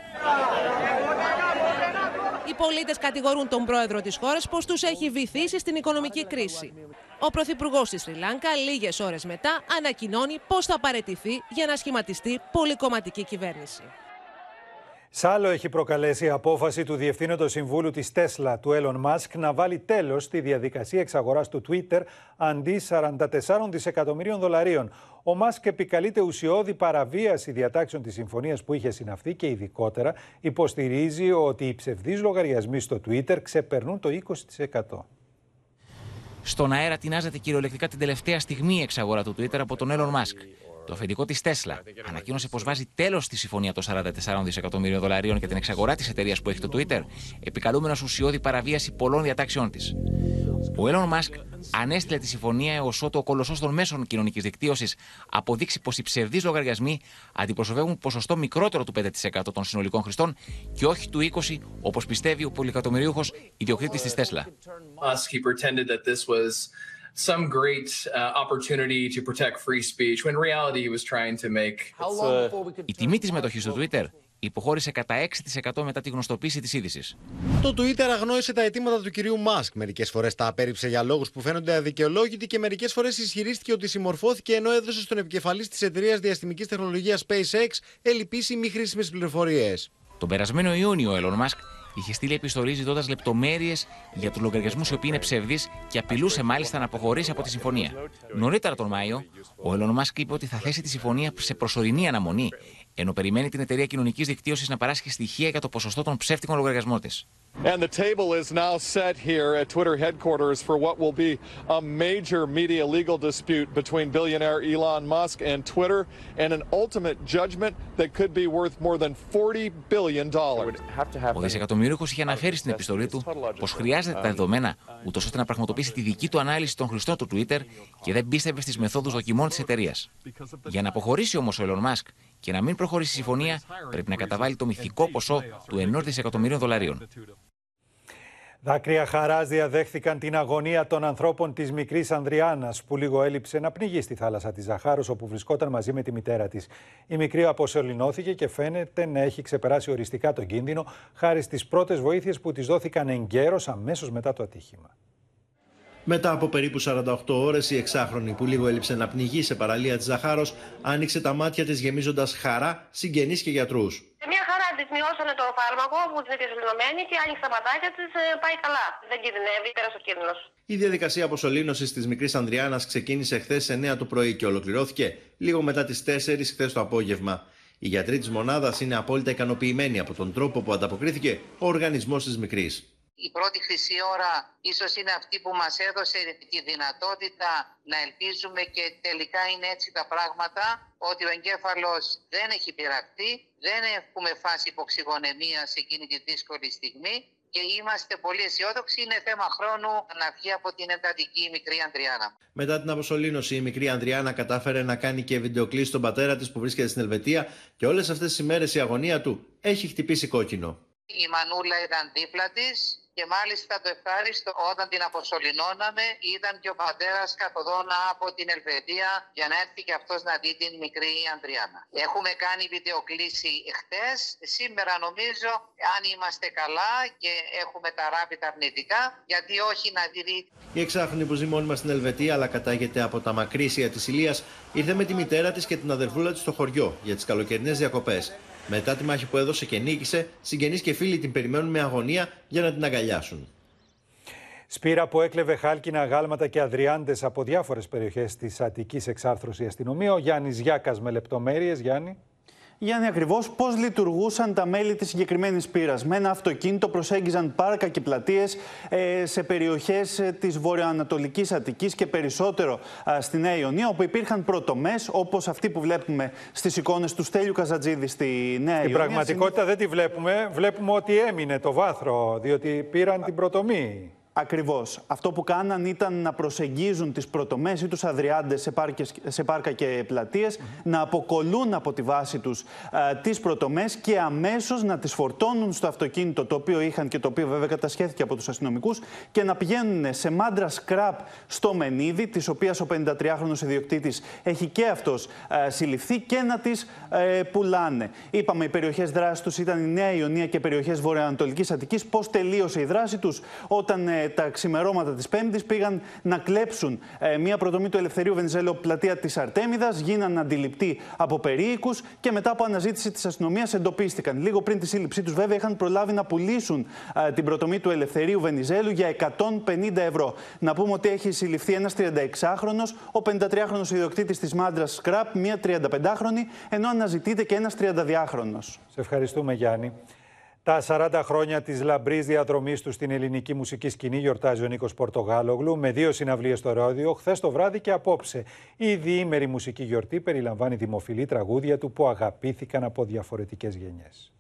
Οι πολίτες κατηγορούν τον πρόεδρο της χώρας πως τους έχει βυθίσει στην οικονομική κρίση. Ο πρωθυπουργός τη Σρι Λάνκα, λίγες ώρες μετά, ανακοινώνει πως θα παρετηθεί για να σχηματιστεί πολυκομματική κυβέρνηση. Σ' άλλο έχει προκαλέσει η απόφαση του Διευθύνοντο Συμβούλου της Τέσλα, του Elon Musk, να βάλει τέλος στη διαδικασία εξαγοράς του Twitter αντί 44 δισεκατομμυρίων δολαρίων. Ο Μάσκ επικαλείται ουσιώδη παραβίαση διατάξεων της συμφωνίας που είχε συναυθεί και ειδικότερα υποστηρίζει ότι οι ψευδείς λογαριασμοί στο Twitter ξεπερνούν το 20%. Στον αέρα τεινάζεται κυριολεκτικά την τελευταία στιγμή η εξαγορά του Twitter από τον Elon Musk. Το αφεντικό της Tesla ανακοίνωσε πως βάζει τέλος στη συμφωνία των 44 δισεκατομμύριων δολαρίων για την εξαγορά της εταιρείας που έχει το Twitter, επικαλούμενος ουσιώδη παραβίαση πολλών διατάξεών της. Ο Elon Musk ανέστηλε τη συμφωνία έως ότου ο κολοσσός των μέσων κοινωνικής δικτύωσης αποδείξει πως οι ψευδείς λογαριασμοί αντιπροσωπεύουν ποσοστό μικρότερο του 5% των συνολικών χρηστών και όχι του 20% όπως πιστεύει ο πολυκατομμυρίουχος ιδιοκτήτης της Tesla some great uh, opportunity to protect free speech when in reality he was trying to make. Η τιμή της μετοχής στο Twitter υποχώρησε κατά 6% μετά τη γνωστοποίηση της είδησης. Το Twitter αγνόησε τα αιτήματα του κυρίου Μάσκ. Μερικές φορές τα απέρριψε για λόγους που φαίνονται αδικαιολόγητοι και μερικές φορές ισχυρίστηκε ότι συμμορφώθηκε ενώ έδωσε στον επικεφαλής της εταιρείας διαστημικής τεχνολογίας SpaceX ελλειπεί ή μη χρήσιμες πληροφορίες. Τον περασμένο Ιούνιο, ο Elon Musk είχε στείλει επιστολή ζητώντας λεπτομέρειες για του λογαριασμού οι οποίοι είναι ψευδείς και απειλούσε μάλιστα να αποχωρήσει από τη συμφωνία. Νωρίτερα τον Μάιο, ο Elon Musk είπε ότι θα θέσει τη συμφωνία σε προσωρινή αναμονή, ενώ περιμένει την εταιρεία κοινωνικής δικτύωσης να παράσχει στοιχεία για το ποσοστό των ψεύτικων λογαριασμών της. And the table is now set here at Twitter headquarters for what will be a major media legal dispute between billionaire Elon Musk and Twitter and an ultimate judgment that could be worth more than 40 billion dollars. Ο δισεκατομμυρίουχο είχε αναφέρει στην επιστολή του πως χρειάζεται τα δεδομένα ούτως ώστε να πραγματοποιήσει τη δική του ανάλυση των χρηστών του Twitter και δεν πίστευε στις μεθόδους δοκιμών της εταιρείας. Για να αποχωρήσει όμως ο Elon Musk και να μην προχωρήσει η συμφωνία, πρέπει να καταβάλει το μυθικό ποσό του 1 δισεκατομμυρίων δολαρίων. Δάκρυα χαράς διαδέχθηκαν την αγωνία των ανθρώπων της μικρής Ανδριάνας, που λίγο έλειψε να πνιγεί στη θάλασσα της Ζαχάρος, όπου βρισκόταν μαζί με τη μητέρα της. Η μικρή αποσωληνώθηκε και φαίνεται να έχει ξεπεράσει οριστικά τον κίνδυνο, χάρη στις πρώτες βοήθειες που της δόθηκαν εγκαίρως αμέσως μετά το ατύχημα. Μετά από περίπου 48 ώρες, η εξάχρονη που λίγο έλειψε να πνιγεί σε παραλία της Ζαχάρος, άνοιξε τα μάτια της γεμίζοντας χαρά, συγγενείς και γιατρούς. Μια χαρά της μειώσανε το φάρμακο που την διασωληνωμένη και άνοιξε τα ματάκια της, ε, πάει καλά. Δεν κινδυνεύει, πέρασε ο κίνδυνος. Η διαδικασία αποσωλήνωσης της μικρής Ανδριάνας ξεκίνησε χθες 9 το πρωί και ολοκληρώθηκε λίγο μετά τις 4 χθες το απόγευμα. Οι γιατροί της μονάδας είναι απόλυτα ικανοποιημένοι από τον τρόπο που ανταποκρίθηκε ο οργανισμός της μικρής η πρώτη χρυσή ώρα ίσως είναι αυτή που μας έδωσε τη δυνατότητα να ελπίζουμε και τελικά είναι έτσι τα πράγματα ότι ο εγκέφαλος δεν έχει πειραχτεί, δεν έχουμε φάση υποξυγονεμίας σε εκείνη τη δύσκολη στιγμή και είμαστε πολύ αισιόδοξοι. Είναι θέμα χρόνου να βγει από την εντατική η μικρή Ανδριάνα. Μετά την αποσωλήνωση, η μικρή Ανδριάνα κατάφερε να κάνει και βιντεοκλήση στον πατέρα της που βρίσκεται στην Ελβετία και όλες αυτές τις ημέρε η αγωνία του έχει χτυπήσει κόκκινο. Η Μανούλα ήταν δίπλα της και μάλιστα το ευχάριστο όταν την αποσωληνώναμε ήταν και ο πατέρας καθοδόν από την Ελβετία για να έρθει και αυτός να δει την μικρή Ανδριάνα. Έχουμε κάνει βιντεοκλήση χτες. Σήμερα νομίζω αν είμαστε καλά και έχουμε τα ράπητα αρνητικά γιατί όχι να δει. Η εξάχρονη που ζει μόνιμα στην Ελβετία αλλά κατάγεται από τα μακρύσια της Ηλίας ήρθε με τη μητέρα της και την αδερφούλα της στο χωριό για τις καλοκαιρινές διακοπές. Μετά τη μάχη που έδωσε και νίκησε, συγγενείς και φίλοι την περιμένουν με αγωνία για να την αγκαλιάσουν. Σπύρα που έκλεβε χάλκινα γάλματα και αδριάντες από διάφορες περιοχές της Αττικής εξάρθρωσης αστυνομία. Ο Γιάννης Γιάκας με λεπτομέρειες. Γιάννη. Γιάννη, ακριβώς πώς λειτουργούσαν τα μέλη της συγκεκριμένης πύρας. Με ένα αυτοκίνητο προσέγγιζαν πάρκα και πλατείες ε, σε περιοχές ε, της βορειοανατολικής Αττικής και περισσότερο στη Νέα Ιωνία, όπου υπήρχαν πρωτομές όπως αυτή που βλέπουμε στις εικόνες του Στέλιου Καζατζίδη στη Νέα Ιωνία. Στην πραγματικότητα δεν τη βλέπουμε. Βλέπουμε ότι έμεινε το βάθρο, διότι πήραν την πρωτομή. Ακριβώς. Αυτό που κάναν ήταν να προσεγγίζουν τις πρωτομές ή τους αδριάντες σε, σε πάρκα και πλατείες, να αποκολούν από τη βάση τους τις πρωτομές και αμέσως να τις φορτώνουν στο αυτοκίνητο το οποίο είχαν και το οποίο βέβαια κατασχέθηκε από τους αστυνομικούς και να πηγαίνουν σε μάντρα σκραπ στο Μενίδη, της οποίας ο 53χρονο ιδιοκτήτης έχει και αυτός συλληφθεί και να τις ε, πουλάνε. Είπαμε, οι περιοχές δράσης τους ήταν η Νέα Ιωνία και περιοχές Βορειοανατολική Αττικής. Πώς τελείωσε η δράση τους; Όταν ε, τα ξημερώματα της Πέμπτης πήγαν να κλέψουν ε, μια προτομή του Ελευθερίου Βενιζέλου πλατεία της Αρτέμιδας, γίναν αντιληπτοί από περίοικους και μετά από αναζήτηση της αστυνομίας εντοπίστηκαν. Λίγο πριν τη σύλληψή τους, βέβαια, είχαν προλάβει να πουλήσουν ε, την προτομή του Ελευθερίου Βενιζέλου για 150 ευρώ. Να πούμε ότι έχει συλληφθεί ένας 36χρονο, ο 53χρονο ιδιοκτήτης της Μάντρας Σκραπ, μια 35χρονη, ενώ αναζητείται και ένας 32χρονο. Σε ευχαριστούμε, Γιάννη. Τα 40 χρόνια της λαμπρής διαδρομής του στην ελληνική μουσική σκηνή γιορτάζει ο Νίκος Πορτογάλογλου με δύο συναυλίες στο ρόδιο, χθες το βράδυ και απόψε. Η διήμερη μουσική γιορτή περιλαμβάνει δημοφιλή τραγούδια του που αγαπήθηκαν από διαφορετικές γενιές.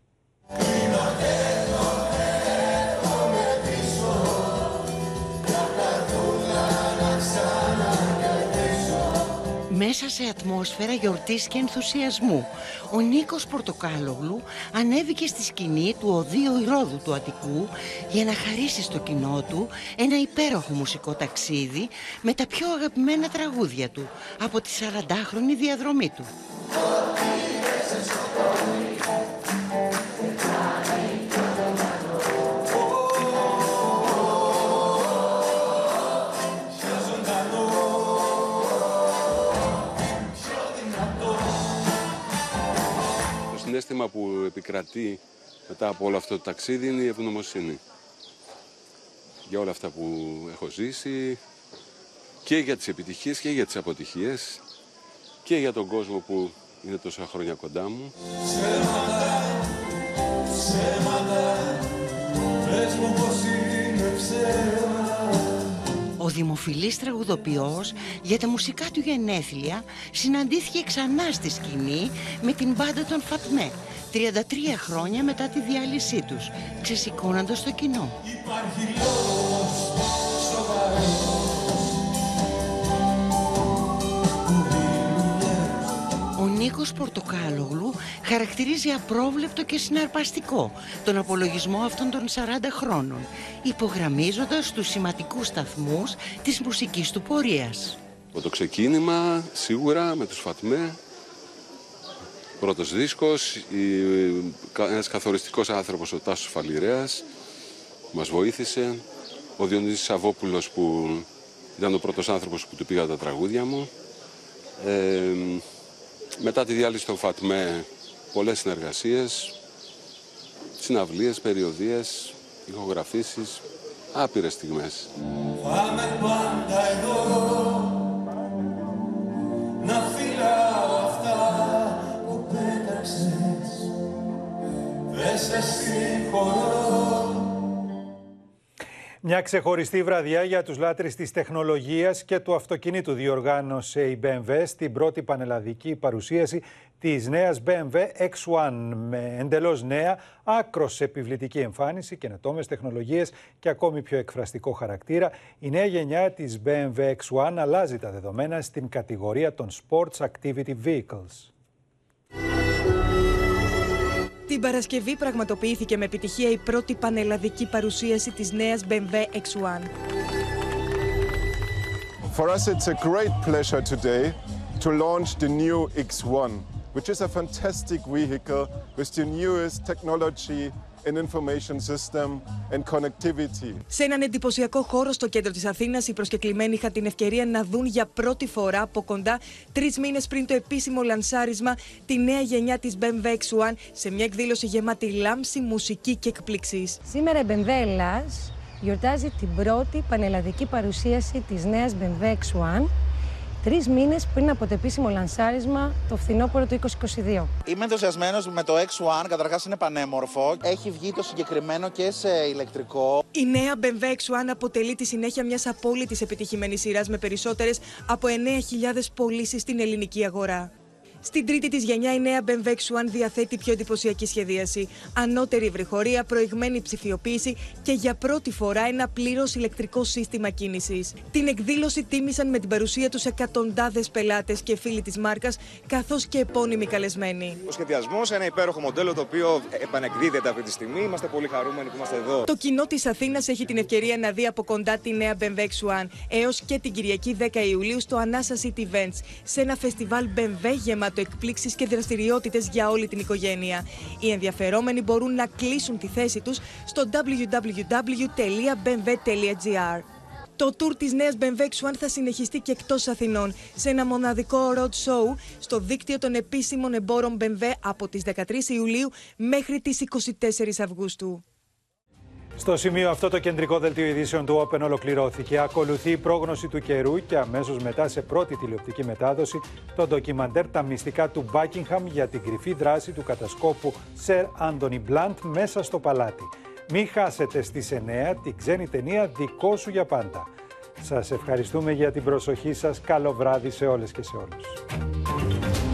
Μέσα σε ατμόσφαιρα γιορτής και ενθουσιασμού, ο Νίκος Πορτοκάλογλου ανέβηκε στη σκηνή του Οδείου Ηρώδου του Αττικού για να χαρίσει στο κοινό του ένα υπέροχο μουσικό ταξίδι με τα πιο αγαπημένα τραγούδια του από τη 40χρονη διαδρομή του. Συνέστημα που επικρατεί μετά από όλο αυτό το ταξίδι είναι η ευγνωμοσύνη. Για όλα αυτά που έχω ζήσει και για τις επιτυχίες και για τις αποτυχίες και για τον κόσμο που είναι τόσα χρόνια κοντά μου. Ο δημοφιλής τραγουδοποιός για τα μουσικά του γενέθλια συναντήθηκε ξανά στη σκηνή με την μπάντα των Φατμέ 33 χρόνια μετά τη διάλυσή τους, ξεσηκώνοντας το κοινό. Ο Νίκος Πορτοκάλογλου χαρακτηρίζει απρόβλεπτο και συναρπαστικό τον απολογισμό αυτών των 40 χρόνων, υπογραμμίζοντας τους σημαντικούς σταθμούς της μουσικής του πορείας. Από το ξεκίνημα, σίγουρα, με τους Φατμέ, πρώτος δίσκος, ένας καθοριστικός άνθρωπος, ο Τάσος Φαλιρέας, που μας βοήθησε, ο Διονύσης Σαββόπουλος που ήταν ο πρώτος άνθρωπος που του πήγα τα τραγούδια μου, ε, μετά τη διάλυση των ΦΑΤΜΕ πολλές συνεργασίες, συναυλίες, περιοδίες, ηχογραφήσεις, άπειρες στιγμές. Πάμε πάντα εδώ να φυλάω αυτά που πέταξες Δεν σε συγχωρώ μια ξεχωριστή βραδιά για τους λάτρεις της τεχνολογίας και του αυτοκινήτου διοργάνωσε η BMW στην πρώτη πανελλαδική παρουσίαση της νέας BMW X1 με εντελώς νέα, άκρος επιβλητική εμφάνιση, καινοτόμες τεχνολογίες και ακόμη πιο εκφραστικό χαρακτήρα. Η νέα γενιά της BMW X1 αλλάζει τα δεδομένα στην κατηγορία των Sports Activity Vehicles. Την Παρασκευή πραγματοποιήθηκε με επιτυχία η πρώτη πανελλαδική παρουσίαση της νέας BMW X1. For us it's a great pleasure today to launch the new X1, which is a fantastic vehicle with the newest technology an information system and connectivity. Σε έναν εντυπωσιακό χώρο στο κέντρο της Αθήνας, οι προσκεκλημένοι είχαν την ευκαιρία να δουν για πρώτη φορά από κοντά, τρεις μήνες πριν το επίσημο λανσάρισμα, τη νέα γενιά της BMW X1 σε μια εκδήλωση γεμάτη λάμψη, μουσική και εκπλήξεις. Σήμερα η BMW Ελλάς γιορτάζει την πρώτη πανελλαδική παρουσίαση της νέας BMW X1 τρεις μήνες πριν από το επίσημο λανσάρισμα το φθινόπωρο του 2022. Είμαι ενθουσιασμένος με το X1. Καταρχάς είναι πανέμορφο. Έχει βγει το συγκεκριμένο και σε ηλεκτρικό. Η νέα BMW X1 αποτελεί τη συνέχεια μιας απόλυτης επιτυχημένης σειράς με περισσότερες από 9.000 πωλήσεις στην ελληνική αγορά. Στην τρίτη της γενιά, η νέα BMW X1 διαθέτει πιο εντυπωσιακή σχεδίαση, ανώτερη ευρυχωρία, προηγμένη ψηφιοποίηση και για πρώτη φορά ένα πλήρως ηλεκτρικό σύστημα κίνησης. Την εκδήλωση τίμησαν με την παρουσία τους εκατοντάδες πελάτες και φίλοι της μάρκας, καθώς και επώνυμοι καλεσμένοι. Ο σχεδιασμός, ένα υπέροχο μοντέλο το οποίο επανεκδίδεται αυτή τη στιγμή. Είμαστε πολύ χαρούμενοι που είμαστε εδώ. Το κοινό της Αθήνας έχει την ευκαιρία να δει από κοντά τη νέα BMW X1 έως και την Κυριακή 10 Ιουλίου στο Anasa City Events, σε ένα φεστιβάλ BMW γεμάτο γεμάτο εκπλήξεις και δραστηριότητες για όλη την οικογένεια. Οι ενδιαφερόμενοι μπορούν να κλείσουν τη θέση τους στο www.bmw.gr. Το tour της νέας BMW X1 θα συνεχιστεί και εκτός Αθηνών σε ένα μοναδικό road show στο δίκτυο των επίσημων εμπόρων BMW από τις 13 Ιουλίου μέχρι τις 24 Αυγούστου. Στο σημείο αυτό το κεντρικό δελτίο ειδήσεων του Open ολοκληρώθηκε. Ακολουθεί η πρόγνωση του καιρού και αμέσως μετά σε πρώτη τηλεοπτική μετάδοση το ντοκιμαντέρ «Τα μυστικά του Buckingham» για την κρυφή δράση του κατασκόπου Sir Anthony Blunt μέσα στο παλάτι. Μην χάσετε στις 9 την ξένη ταινία «Δικό σου για πάντα». Σας ευχαριστούμε για την προσοχή σας. Καλό βράδυ σε όλες και σε όλους.